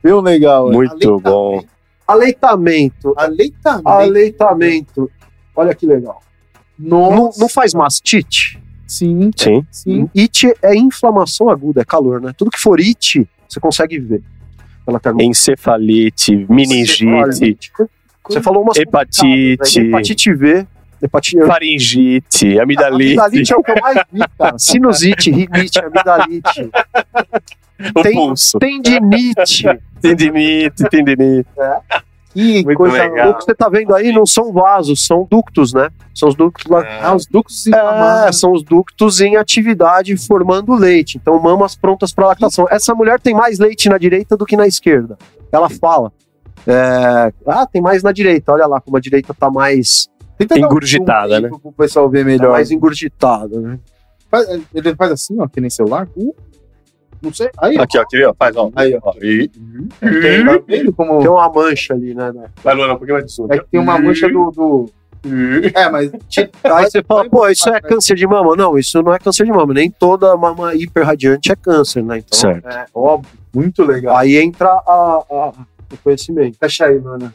Bem legal. é. Muito bom. Aleitamento. Aleitamento. Aleitamento. Olha que legal. Nossa. Não, não faz mastite? Sim, Sim. sim. It é inflamação aguda, é calor, né? Tudo que for it, você consegue ver. Encefalite, meningite, Você falou umas hepatite, né? hepatite V, hepatite faringite, amidalite, Amidalite é o que eu mais vi, cara. Sinusite, rinite, amidalite, o tem- pulso, tendinite. tendinite, tendinite. Que Muito coisa legal. O que você tá vendo aí não são vasos, são ductos, né? São os ductos lá. Ah, os ductos É, inflamados. são os ductos em atividade formando leite. Então, mamas prontas para lactação. Essa mulher tem mais leite na direita do que na esquerda. Ela fala. é, ah, tem mais na direita. Olha lá como a direita tá mais, Tenta um Engurgitada, aí né? Pro pessoal ver tá melhor. mais engurgitada, né? Faz- Ele faz assim, ó, que nem celular. Uh, não sei. Aí, ó. Aqui, ó, quer ver? ó? Faz, ó. Aí, ó. E... Tá vendo como. Tem uma mancha ali, né? né? Vai, Luana, um pouquinho mais de som. É que tem uma mancha do. do- É, mas. Aí você fala, pô, isso é câncer de mama? Não, isso não é câncer de mama. Nem toda mama hiperradiante é câncer, né? Então, Certo. é óbvio. Muito legal. Aí entra a, a- o conhecimento. Fecha aí, mano.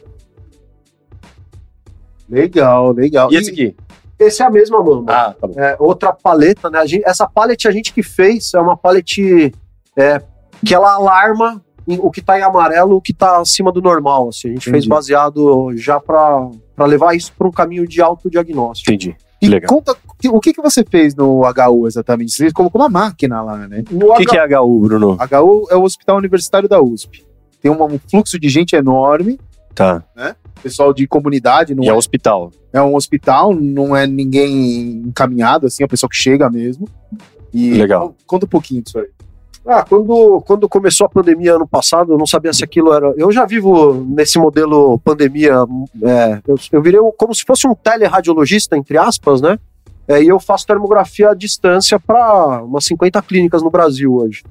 Legal, legal. E esse aqui? Esse é a mesma mama. Ah, tá bom. É, outra paleta, né? A gente- essa palette a gente que fez é uma palette é, que ela alarma o que tá em amarelo, o que tá acima do normal. Assim. A gente fez Entendi. baseado já para levar isso para um caminho de autodiagnóstico. Entendi. E Legal. conta o que, que você fez no HU exatamente? Você colocou uma máquina lá, né? No O que, que é HU, Bruno? HU é o Hospital Universitário da USP. Tem um fluxo de gente enorme, Tá. pessoal de comunidade, não E é, é um hospital. é um hospital, não é ninguém encaminhado, assim, é o pessoal que chega mesmo. E Legal. Conta um pouquinho disso aí. Ah, quando, quando começou a pandemia ano passado, eu não sabia se aquilo era. Eu já vivo nesse modelo pandemia. é, eu, eu virei um- como se fosse um teleradiologista, entre aspas, né? É, e eu faço termografia à distância para umas 50 clínicas no Brasil hoje.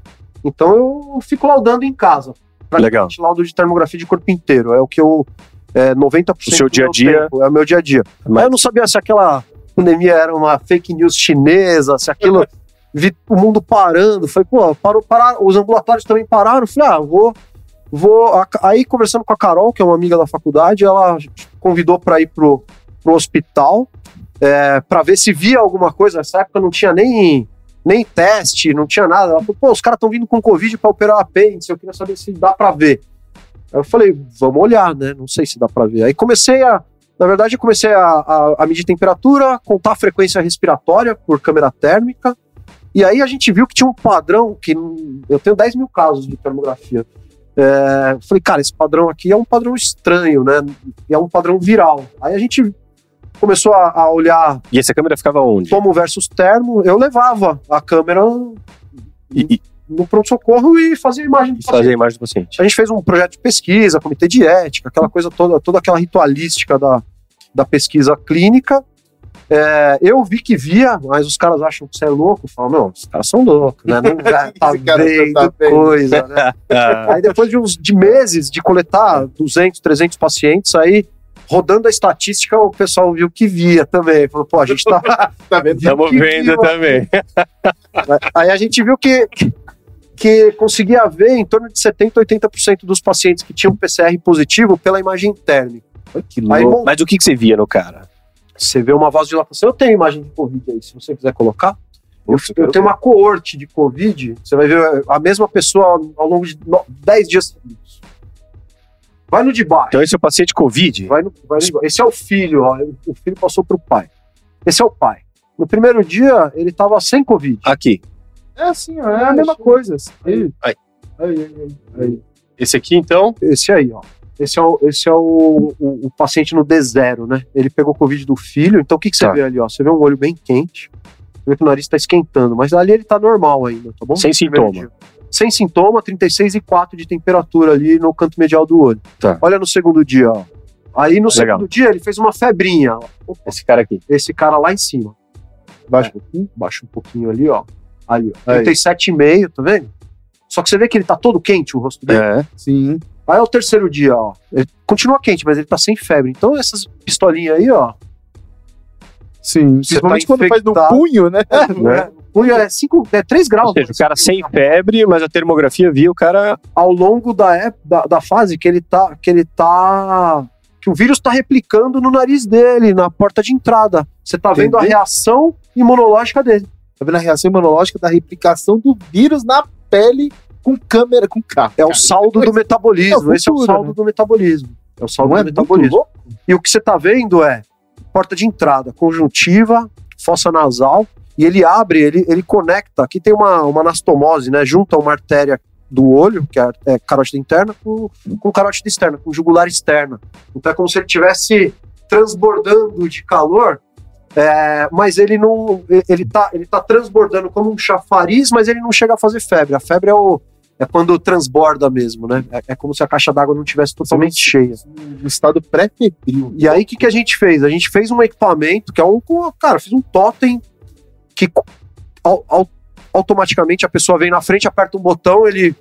Então eu fico laudando em casa. Legal. Laudo de termografia de corpo inteiro. É o que eu. É 90% O seu dia a dia. tempo, É o meu dia a dia. Mas- Aí eu não sabia se aquela pandemia era uma fake news chinesa, se aquilo. vi o mundo parando. Falei, pô, parou, parar, os ambulatórios também pararam. Falei, ah, vou. vou aí, conversando com a Carol, que é uma amiga da faculdade, ela convidou para ir pro, pro hospital é, para ver se via alguma coisa. Nessa época não tinha nem, nem teste, não tinha nada. Ela falou, pô, os caras estão vindo com Covid para operar apêndice, eu queria saber se dá para ver. Aí eu falei, vamos olhar, né? Não sei se dá para ver. Aí comecei a. Na verdade, comecei a, a, a medir temperatura, contar a frequência respiratória por câmera térmica. E aí a gente viu que tinha um padrão que eu tenho 10 mil casos de termografia. É, falei, cara, esse padrão aqui é um padrão estranho, né? E é um padrão viral. Aí a gente começou a, a olhar E essa câmera ficava onde? tomo versus termo. Eu levava a câmera E, no pronto-socorro e fazia a imagem do Fazer a paciente. imagem do paciente. A gente fez um projeto de pesquisa, comitê de ética, aquela coisa toda, toda aquela ritualística da, da pesquisa clínica. É, eu vi que via, mas os caras acham que você é louco. Falam, não, os caras são loucos, né? Não tá vendo tá vendo. coisa, né? Aí depois de uns de meses de coletar 200, 300 pacientes, aí rodando a estatística, o pessoal viu que via também. Falou, pô, a gente tá. Tá vendo? Estamos vendo viu, também. aí a gente viu que, que conseguia ver em torno de 70, 80% dos pacientes que tinham PCR positivo pela imagem térmica. Que Aí louco. bom, Mas o que, que você via no cara? Você vê uma vasodilatação. Eu tenho imagem de Covid aí, se você quiser colocar. Eu, eu tenho uma coorte de Covid, você vai ver a mesma pessoa ao, longo de no- 10 dias seguidos. Vai no de baixo. Então esse é o paciente Covid? Vai no, vai no- esse é o filho, ó. O filho passou pro pai. Esse é o pai. No primeiro dia, ele tava sem Covid. Aqui. É assim, é a mesma coisa. assim. Aí. aí, aí, aí, aí. Esse aqui, então, Esse aí, ó. Esse é o, esse é o, o, o paciente no D0, né? Ele pegou Covid do filho. Então o que, que você Tá. vê ali, ó? Você vê um olho bem quente. Você vê que o nariz tá esquentando. Mas ali ele tá normal ainda, tá bom? Sem sintoma. dia. Sem sintoma, 36,4 de temperatura ali no canto medial do olho. Tá. Olha no segundo dia, ó. Aí no Legal. segundo dia ele fez uma febrinha. Opa, esse cara aqui. esse cara lá em cima. Baixa um pouquinho, baixa um pouquinho ali, ó. Ali, ó. Aí. 37,5, tá vendo? Só que você vê que ele tá todo quente, o rosto dele. É. Sim. Aí é o terceiro dia, ó. Ele continua quente, mas ele tá sem febre. Então essas pistolinhas aí, ó. Sim. Você Principalmente tá quando faz no punho, né? né? Punho é, cinco, é 3 graus. Ou seja, o cara sem febre, mas a termografia via o cara. Ao longo da, ép- da, da fase que ele tá. Que ele tá. Que o vírus tá replicando no nariz dele, na porta de entrada. Você tá vendo a reação imunológica dele. Tá vendo a reação imunológica da replicação do vírus na pele com câmera, com carro. É o saldo do metabolismo. É Esse é o saldo né? do metabolismo. É o saldo Não é do metabolismo. E o que você tá vendo é porta de entrada, conjuntiva, fossa nasal, e ele abre, ele, ele conecta. Aqui tem uma, uma anastomose, né? Junta uma artéria do olho, que é, é carótida interna, com, com carótida externa, com jugular externa. Então é como se ele estivesse transbordando de calor, é, mas ele não. Ele tá, ele tá transbordando como um chafariz, mas ele não chega a fazer febre. A febre é o. É quando transborda mesmo, né? É, é como se a caixa d'água não tivesse totalmente cheia. Um estado pré-febril. E aí, o que, que a gente fez? A gente fez um equipamento que é um. Cara, fiz um totem que au- au- automaticamente a pessoa vem na frente, aperta um botão, ele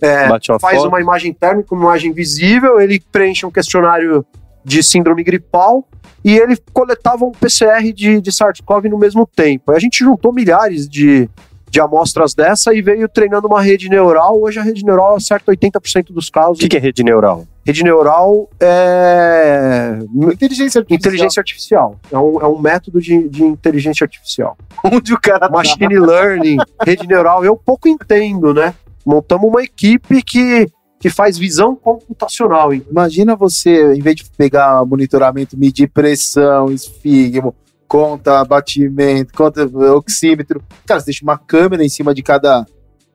é, faz foto. uma imagem térmica, uma imagem visível, ele preenche um questionário de síndrome gripal e ele coletava um PCR de, de SARS-CoV no mesmo tempo. Aí a gente juntou milhares de, de amostras dessa e veio treinando uma rede neural. Hoje a rede neural acerta 80% dos O casos. que, que é rede neural? Rede neural é Inteligência artificial. inteligência artificial. É um, é um método de, de inteligência artificial. Onde o cara tá. Machine learning, rede neural, eu pouco entendo, né? Montamos uma equipe que, que faz visão computacional. hein? Imagina você, em vez de pegar monitoramento, medir pressão, esfigmo, conta batimento, conta oxímetro. Cara, você deixa uma câmera em cima de cada,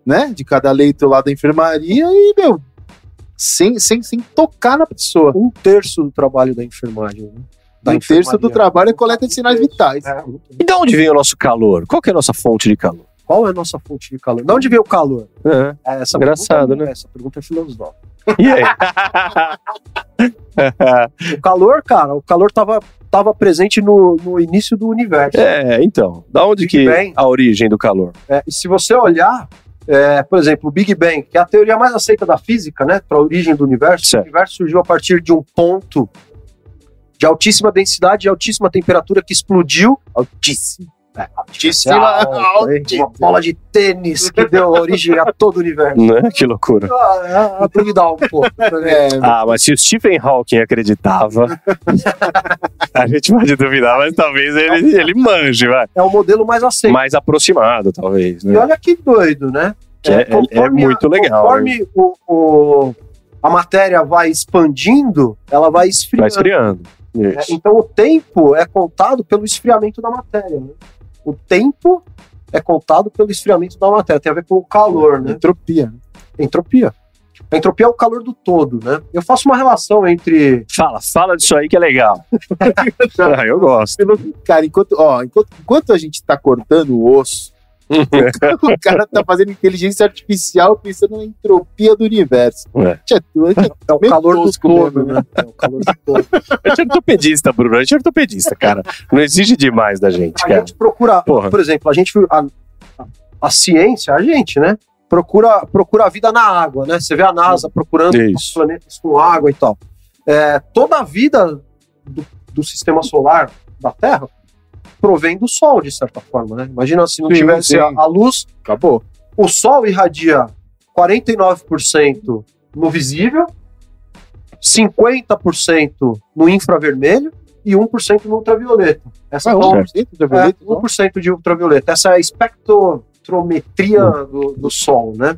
né? De cada leito lá da enfermaria e, meu, sem, sem, sem tocar na pessoa. Um terço do trabalho da enfermagem. Né? Da Um terço do trabalho é coleta de sinais vitais. É, E de onde vem o nosso calor? Qual que é a nossa fonte de calor? Qual é a nossa fonte de calor? De onde vem o calor? É. É, Essa Engraçado, pergunta, né? Essa pergunta é filosófica. E aí? O calor, cara, o calor tava, tava presente no, no início do universo. é, então. Da onde Big que Bang. a origem do calor? É, e se você olhar, é, por exemplo, o Big Bang, que é a teoria mais aceita da física, né, para a origem do universo, Certo. o universo surgiu a partir de um ponto de altíssima densidade e altíssima temperatura que explodiu. Altíssima. É. Uma bola de tênis que deu origem a todo o universo. Né? Que loucura. Ah, é, duvidar um pouco. É, Ah, mas se o Stephen Hawking acreditava, a gente pode duvidar, mas talvez ele, ele manje, vai. É o modelo mais aceito. Mais aproximado, talvez. E Né? olha que doido, né? Que é- é- é muito legal, Conforme o, o- a matéria vai expandindo, ela vai esfriando. Vai esfriando. É, Isso. então o tempo é contado pelo esfriamento da matéria. né? O tempo é contado pelo esfriamento da matéria. Tem a ver com o calor, né? entropia. Entropia. A entropia é o calor do todo, né? Eu faço uma relação entre. Fala, fala disso aí que é legal. ah, eu gosto. Cara, enquanto, ó, enquanto, enquanto a gente tá cortando o osso, o cara tá fazendo inteligência artificial pensando na entropia do universo. É. Tchê, tu- É o calor do todo, mesmo, né? É o calor do todo. A gente é ortopedista, Bruno. A gente é ortopedista, cara. Não exige demais da gente, A cara. gente procura, Porra. por exemplo, a gente a, a, a ciência, a gente, né? Procura, procura a vida na água, né? Você vê a NASA procurando Isso. planetas com água e tal. É, toda a vida do, do sistema solar da Terra provém do Sol, de certa forma, né? Imagina se não Sim, tivesse sim. a, a luz, acabou. o Sol irradia 49% no visível, 50% no infravermelho e 1% no ultravioleta. Essa Ah, é, 1% de violeta, é, 1% de ultravioleta. Essa é a espectrometria do, do Sol, né?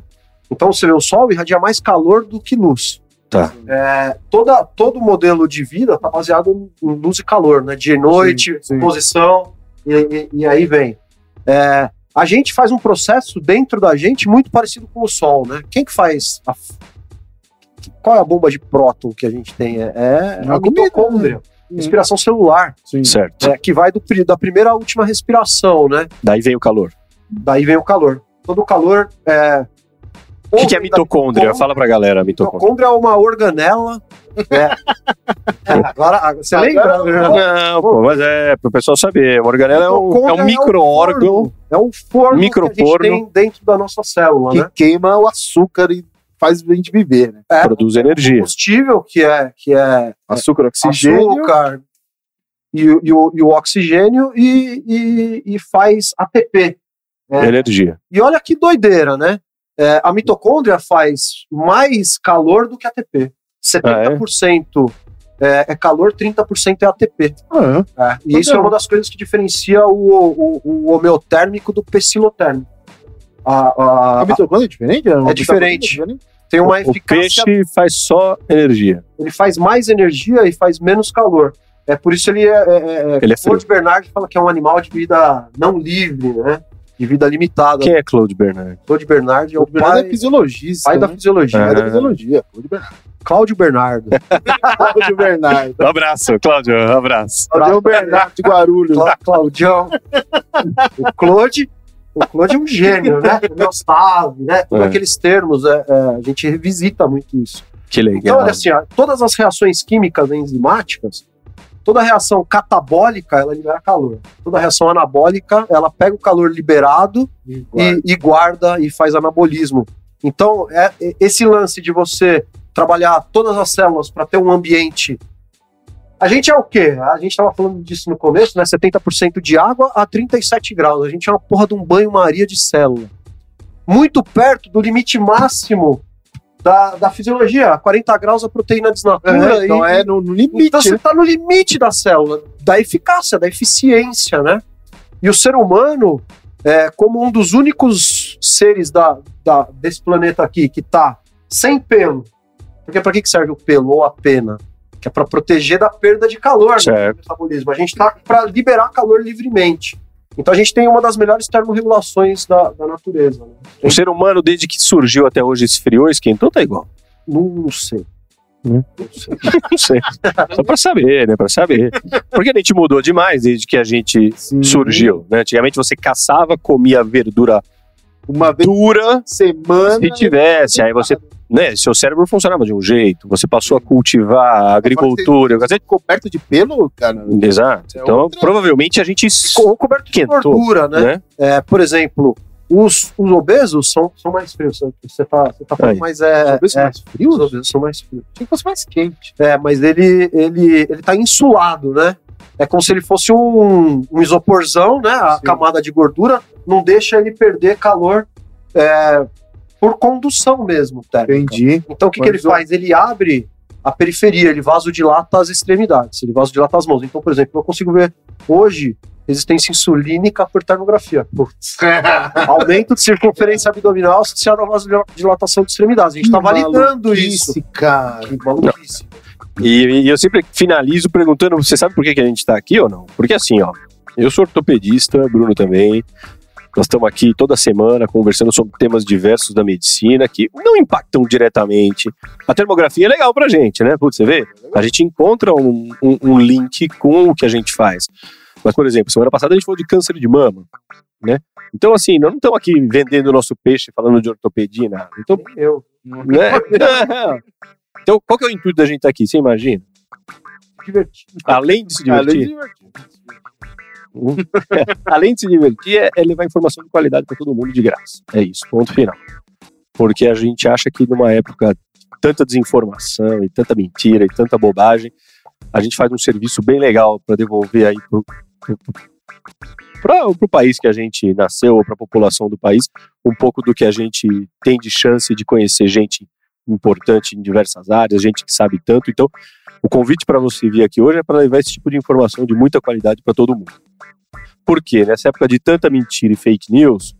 Então você vê, o Sol irradia mais calor do que luz. Tá. É, toda, todo modelo de vida está baseado em luz e calor, né? Dia e noite, Sim, sim. posição, e, e- e aí vem. É, a gente faz um processo dentro da gente muito parecido com o Sol, né? Quem que faz a qual é a bomba de próton que a gente tem? É, é Uma a mitocôndria, respiração celular, Sim. Certo. é, que vai do, da primeira à última respiração, né? Daí vem o calor. Daí vem o calor. Todo o calor é. O que, que é mitocôndria? Fala pra galera, a mitocôndria. Mitocôndria é uma organela. é. Agora, agora- você lembra? Não, pô, mas é, pro pessoal saber. O organela é um, é Mitocôndria um micro-órgão. forno. É um forno Microforno. que a gente tem dentro da nossa célula, Que né? queima o açúcar e faz a gente viver, né? É, Produz energia. combustível, que é, que é Açúcar, oxigênio. açúcar e, o- e o, e o oxigênio e, e, e faz ATP. É. Energia. E olha que doideira, né? É, a mitocôndria faz mais calor do que ATP. 70% é, é calor, 30% é ATP. Ah, É, e isso é uma das coisas que diferencia o, o, o homeotérmico do pecilotérmico. A, a- a mitocôndria é diferente? É diferente. tem uma O eficácia, peixe faz só energia. ele faz mais energia e faz menos calor. É por isso ele é. é, é Ele é Bernard fala que é um animal de vida não livre, né? De vida limitada. Quem é Claude Bernard? Claude Bernard é o O pai, é fisiologista. pai da né? fisiologia. Pai Ah. da fisiologia. Cláudio Bernardo. Cláudio Bernardo. Cláudio Bernardo. Um abraço, Cláudio, um abraço. Cláudio Bernardo de Guarulhos. Claudião. o Claude. O Claude é um gênio, né? Homeostase, né? Todos É. aqueles termos, é, é, a gente revisita muito isso. Que Então, legal. olha assim, ó, todas as reações químicas enzimáticas, toda reação catabólica, ela libera calor. Toda reação anabólica, ela pega o calor liberado e, e guarda e faz anabolismo. Então, é, é- esse lance de você trabalhar todas as células para ter um ambiente. A gente é o quê? A gente estava falando disso no começo, né? 70% de água a 37 graus. A gente é uma porra de um banho-maria de célula. Muito perto do limite máximo da, da fisiologia. A 40 graus a proteína desnatura. É, então e- é no, no limite. então você né? está no limite da célula, da eficácia, da eficiência, né? E o ser humano, é, como um dos únicos seres da, da- desse planeta aqui que está sem pelo, porque para que que serve o pelo ou a pena? Que é para proteger da perda de calor Certo. no metabolismo. A gente está para liberar calor livremente. Então a gente tem uma das melhores termorregulações da, da natureza. Né? O ser humano, desde que surgiu até hoje, esfriou, esquentou, tá igual. Não sei. Hum. Não sei. Não sei. Só pra saber, né? Pra saber. Porque a gente mudou demais desde que a gente Sim. surgiu, né? Antigamente você caçava, comia verdura Uma dura, semana. se tivesse. Aí você, né? Seu cérebro funcionava de um jeito. Você passou a cultivar a agricultura. quer dizer, coberto de pelo, cara. Exato. É Então, outra- provavelmente a gente. Ou coberto de gordura, né? né? É, por exemplo, os, os obesos são, são mais frios. Você tá, você tá falando, Aí. mas é. Talvez é, mais frios? os obesos são mais frios. Achei que fosse mais quente. É, mas ele, ele, ele tá insulado, né? É como se ele fosse um, um isoporzão, né? A Sim. camada de gordura não deixa ele perder calor é, por condução mesmo, térmica. Entendi. Então o que, que ele faz? Ele abre a periferia, ele vasodilata as extremidades, ele vasodilata as mãos. Então, por exemplo, eu consigo ver hoje resistência insulínica por termografia. Putz. Aumento de circunferência abdominal associado à vasodilatação de extremidades. A gente está validando isso. cara. Que maluquice. E, e eu sempre finalizo perguntando: você sabe por que, que a gente está aqui ou não? Porque assim, ó, eu sou ortopedista, Bruno também. Nós estamos aqui toda semana conversando sobre temas diversos da medicina que não impactam diretamente. A termografia é legal pra gente, né? Putz, você vê? A gente encontra um, um- um link com o que a gente faz. Mas, por exemplo, semana passada a gente falou de câncer de mama, né? Então, assim, nós não estamos aqui vendendo o nosso peixe falando de ortopedia, nada. Então, Eu. né? então, qual que é o intuito da gente estar aqui? Você imagina? Divertido. Além de se Além divertir, de divertir. além de se divertir, é, é levar informação de qualidade para todo mundo de graça. É isso, ponto final. Porque a gente acha que numa época de tanta desinformação e tanta mentira e tanta bobagem, a gente faz um serviço bem legal para devolver aí para o país que a gente nasceu ou para a população do país um pouco do que a gente tem de chance de conhecer gente importante em diversas áreas, gente que sabe tanto. Então, o convite para você vir aqui hoje é para levar esse tipo de informação de muita qualidade para todo mundo. Por quê? Nessa época de tanta mentira e fake news,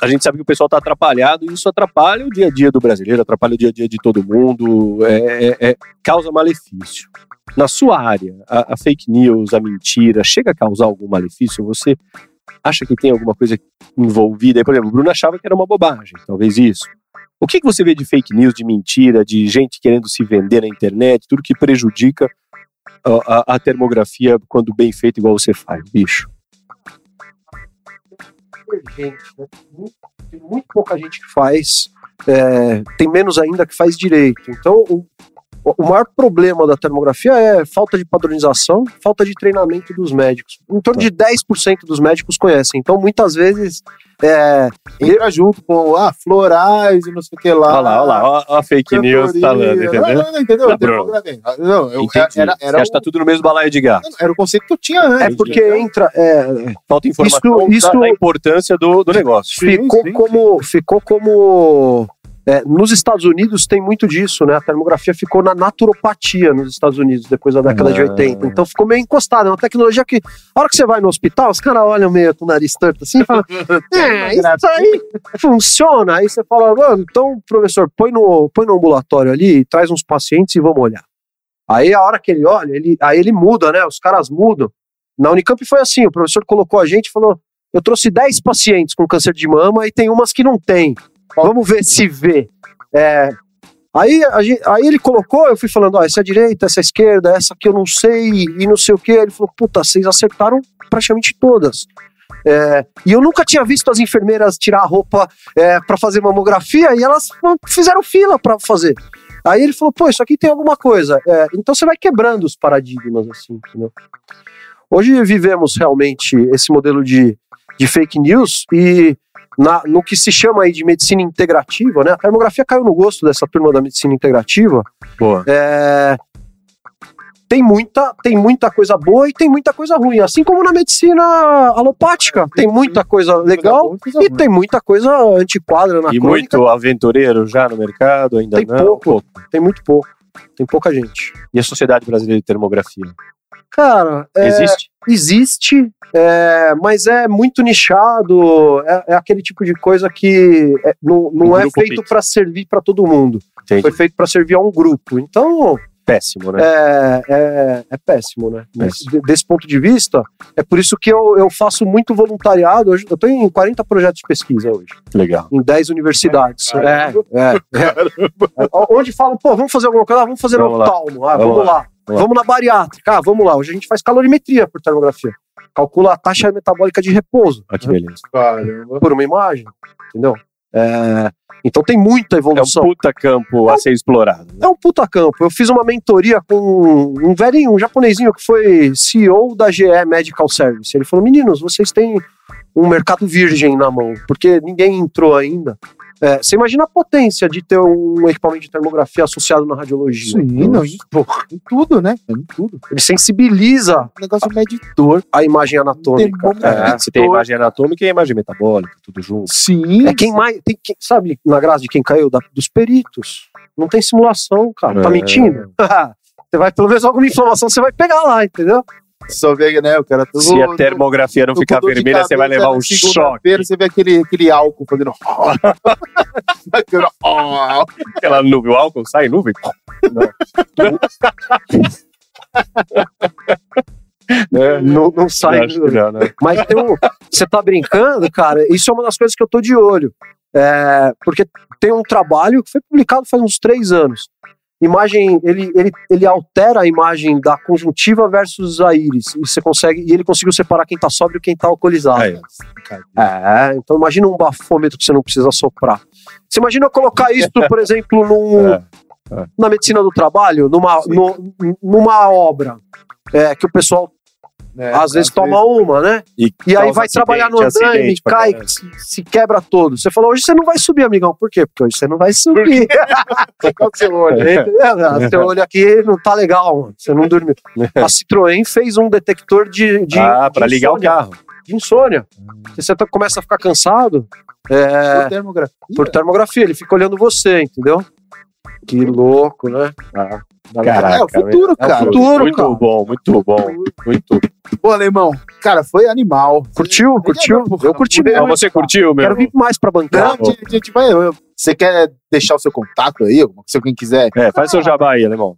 a gente sabe que o pessoal está atrapalhado e isso atrapalha o dia a dia do brasileiro, atrapalha o dia a dia de todo mundo, é, é- é- causa malefício. Na sua área, a, a fake news, a mentira, chega a causar algum malefício? Você acha que tem alguma coisa envolvida? Por exemplo, o Bruno achava que era uma bobagem, talvez isso. O que, que você vê de fake news, de mentira, de gente querendo se vender na internet, tudo que prejudica a, a- a termografia quando bem feito igual você faz, bicho? gente, né? Muito- muito pouca gente que faz, é, tem menos ainda que faz direito. Então, o, o maior problema da termografia é falta de padronização, falta de treinamento dos médicos. Em torno de 10% dos médicos conhecem. Então, muitas vezes, é, Entra junto com ah, florais e não sei o que lá. Olha lá, olha lá, ó a fake news cantoria. falando, entendeu? Não, não, não, entendeu? Tá, Bruno. Não, eu, Entendi. era, era, acha que tá tudo no mesmo balaio de gato. era o conceito que eu tinha antes. é porque entra. é, Falta informação Isso- isso- da, importância do, do negócio. Sim, ficou sim, como ficou como é, nos Estados Unidos tem muito disso, né? A termografia ficou na naturopatia nos Estados Unidos depois da década de Ah. 80. Então ficou meio encostado. É uma tecnologia que, a hora que você vai no hospital, os caras olham meio com o nariz torto assim e falam: É, isso aí funciona. Aí você fala, mano, então, professor, põe no, põe no ambulatório ali, traz uns pacientes e vamos olhar. Aí a hora que ele olha, ele, aí ele muda, né? Os caras mudam. Na Unicamp foi assim: o professor colocou a gente e falou: eu trouxe 10 pacientes com câncer de mama e tem umas que não tem. Vamos ver se vê. É, aí, a aí ele colocou, eu fui falando, ó, essa é a direita, essa é a esquerda, essa aqui eu não sei, e não sei o que. Ele falou, puta, vocês acertaram praticamente todas. É, e eu nunca tinha visto as enfermeiras tirar a roupa é, para fazer mamografia e elas fizeram fila para fazer. Aí ele falou, pô, isso aqui tem alguma coisa. É, então você vai quebrando os paradigmas, assim, entendeu? Hoje vivemos realmente esse modelo de, de fake news e na- no que se chama aí de medicina integrativa, né? A termografia caiu no gosto dessa turma da medicina integrativa. Boa. É, tem muita, tem muita coisa boa e tem muita coisa ruim, assim como na medicina alopática. Tem muita coisa legal e tem muita coisa antiquadra na E crônica. muito aventureiro já no mercado, ainda Tem não. pouco. Tem muito pouco. Tem pouca gente. E a Sociedade Brasileira de Termografia? Cara, é, Existe? existe, é, mas é muito nichado. É, é aquele tipo de coisa que é, não, não Um é feito para servir para todo mundo. Entendi. Foi feito para servir a um grupo. Então, Péssimo, né? é, é, é péssimo, né? Péssimo. de- desse ponto de vista, é por isso que eu, eu faço muito voluntariado. Hoje, eu estou em 40 projetos de pesquisa hoje, Legal. em 10 universidades. É, é, é. Onde falam, pô, vamos fazer alguma coisa? Ah, vamos fazer Vamos no oftalmo. Ah, Vamos vamos, lá. lá. Vamos Vamos na bariátrica. Ah, vamos lá. Hoje a gente faz calorimetria por termografia. Calcula a taxa metabólica de repouso Olha que beleza. Caramba. por uma imagem, entendeu? É, então tem muita É um evolução. puta campo a ser explorado. né? É um puta campo. Eu fiz uma mentoria com um velhinho, um japonesinho que foi CEO da GE Medical Service. Ele falou: meninos, vocês têm um mercado virgem na mão, porque ninguém entrou ainda. É, você imagina a potência de ter um equipamento de termografia associado na radiologia. Sim, não, em, em tudo, né? Em tudo. Ele sensibiliza O negócio medidor. a imagem anatômica. É. Você tem a imagem anatômica e a imagem metabólica, tudo junto. Sim. É quem mais. Tem, quem- sabe, na graça de quem caiu? Da- dos peritos. Não tem simulação, cara. Tá É. mentindo? você vai, pelo menos alguma inflamação você vai pegar lá, entendeu? Só vê, né? O cara todo. Se a termografia não ficar vermelha, você vai levar na um choque. Você vê aquele, aquele álcool fazendo. Aquela- nuvem, o álcool sai nuvem. Não. Não, não sai. Né? Mas tem um, você tá brincando, cara? Isso é uma das coisas que eu tô de olho. É, porque tem um trabalho que foi publicado faz uns três anos. Imagem, ele, ele, ele altera a imagem da conjuntiva versus a íris. E você consegue, e ele conseguiu separar quem tá sóbrio e quem tá alcoolizado. Aí, É, então imagina um bafômetro que você não precisa soprar. Você imagina eu colocar isso, por exemplo, num, É, é. na medicina do trabalho, numa, no- numa obra, é, que o pessoal É, às vezes toma uma, né? E, E aí vai trabalhar no pra cai, se, se quebra todo. Você falou, hoje você não vai subir, amigão. Por quê? Porque hoje você não vai subir. Qual que é o seu olho? É, Seu olho aqui não tá legal, mano. Você não dormiu. A Citroën fez um detector de, de, ah, de pra ligar o carro. De insônia. Você tá- começa a ficar cansado, é, Por termografia. por termografia, ele fica olhando você, entendeu? Que louco, né? Ah, é caraca, o futuro, É o cara. futuro, muito cara. bom, muito bom. Muito. Pô, alemão, cara, foi animal. Curtiu? Curtiu? Eu curti Ah, mesmo. você curtiu, meu? Quero vir mais pra Não, bancar. a gente, a gente vai. eu- Você quer deixar o seu contato aí? Se alguém quiser. É, faz seu jabá aí, alemão.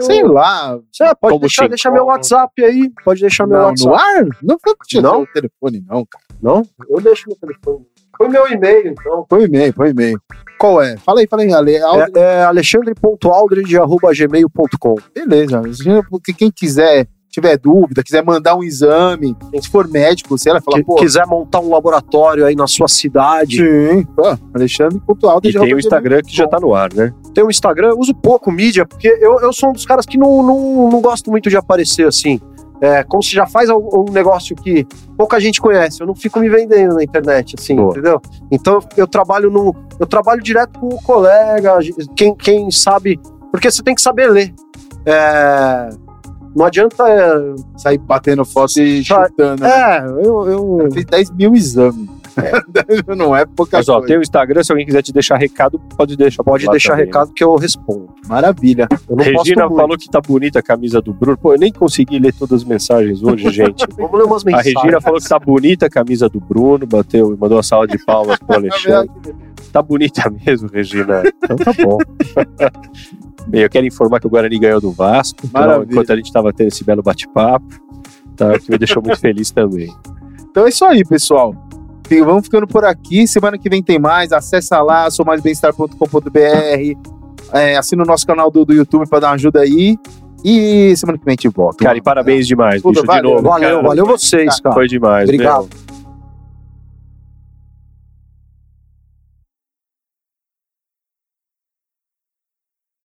Sei lá. Você pode Como deixar, deixar meu? WhatsApp aí. Pode deixar meu Não, WhatsApp. no ar? Não foi com Não? o telefone, não, cara. Não? Eu deixo meu telefone. Foi meu e-mail, então. Foi e-mail, foi e-mail. Qual é? Fala aí, fala aí, Ale. É, é alexandre.aldred.gmail.com Beleza. Porque quem quiser, tiver dúvida, quiser mandar um exame, se for médico, sei lá, fala, Que pô. quiser montar um laboratório aí na sua cidade, Sim, pô, Alexandre. E tem o Instagram que já tá no ar, né? tem um Instagram, uso pouco mídia, porque eu, eu sou um dos caras que não, não, não gosto muito de aparecer assim. É, como se já faz um negócio que pouca gente conhece. Eu não fico me vendendo na internet, assim, Boa. entendeu? Então eu trabalho no. Eu trabalho direto com o colega, quem, quem sabe. Porque você tem que saber ler. É, não adianta. É, Sair batendo foto e chutando. né? é eu, eu, Eu fiz 10 mil exames. não é pouca Mas ó, coisa. tem o Instagram, se alguém quiser te deixar recado, pode deixar. pode lá deixar também, né? recado que eu respondo. Maravilha. Eu não Regina posto muito. falou que tá bonita a camisa do Bruno. Pô, eu nem consegui ler todas as mensagens hoje, gente. Vamos ler umas A mensagens. Regina falou que tá bonita a camisa do Bruno, bateu e mandou uma salva de palmas pro Alexandre. Tá bonita mesmo, Regina. Então tá bom. Bem, eu quero informar que o Guarani ganhou do Vasco. Então, Maravilha. enquanto a gente tava tendo esse belo bate-papo, tá, o que me deixou muito feliz também. Então é isso aí, pessoal. Vamos ficando por aqui. Semana que vem tem mais. Acessa lá, soumaisbemestar.com.br. É, assina o nosso canal do, do YouTube para dar uma ajuda aí. E semana que vem a gente volta. Cara, e parabéns demais, Tudo, bicho, de valeu, novo. Valeu, cara. valeu vocês, cara. Foi demais. Obrigado. meu.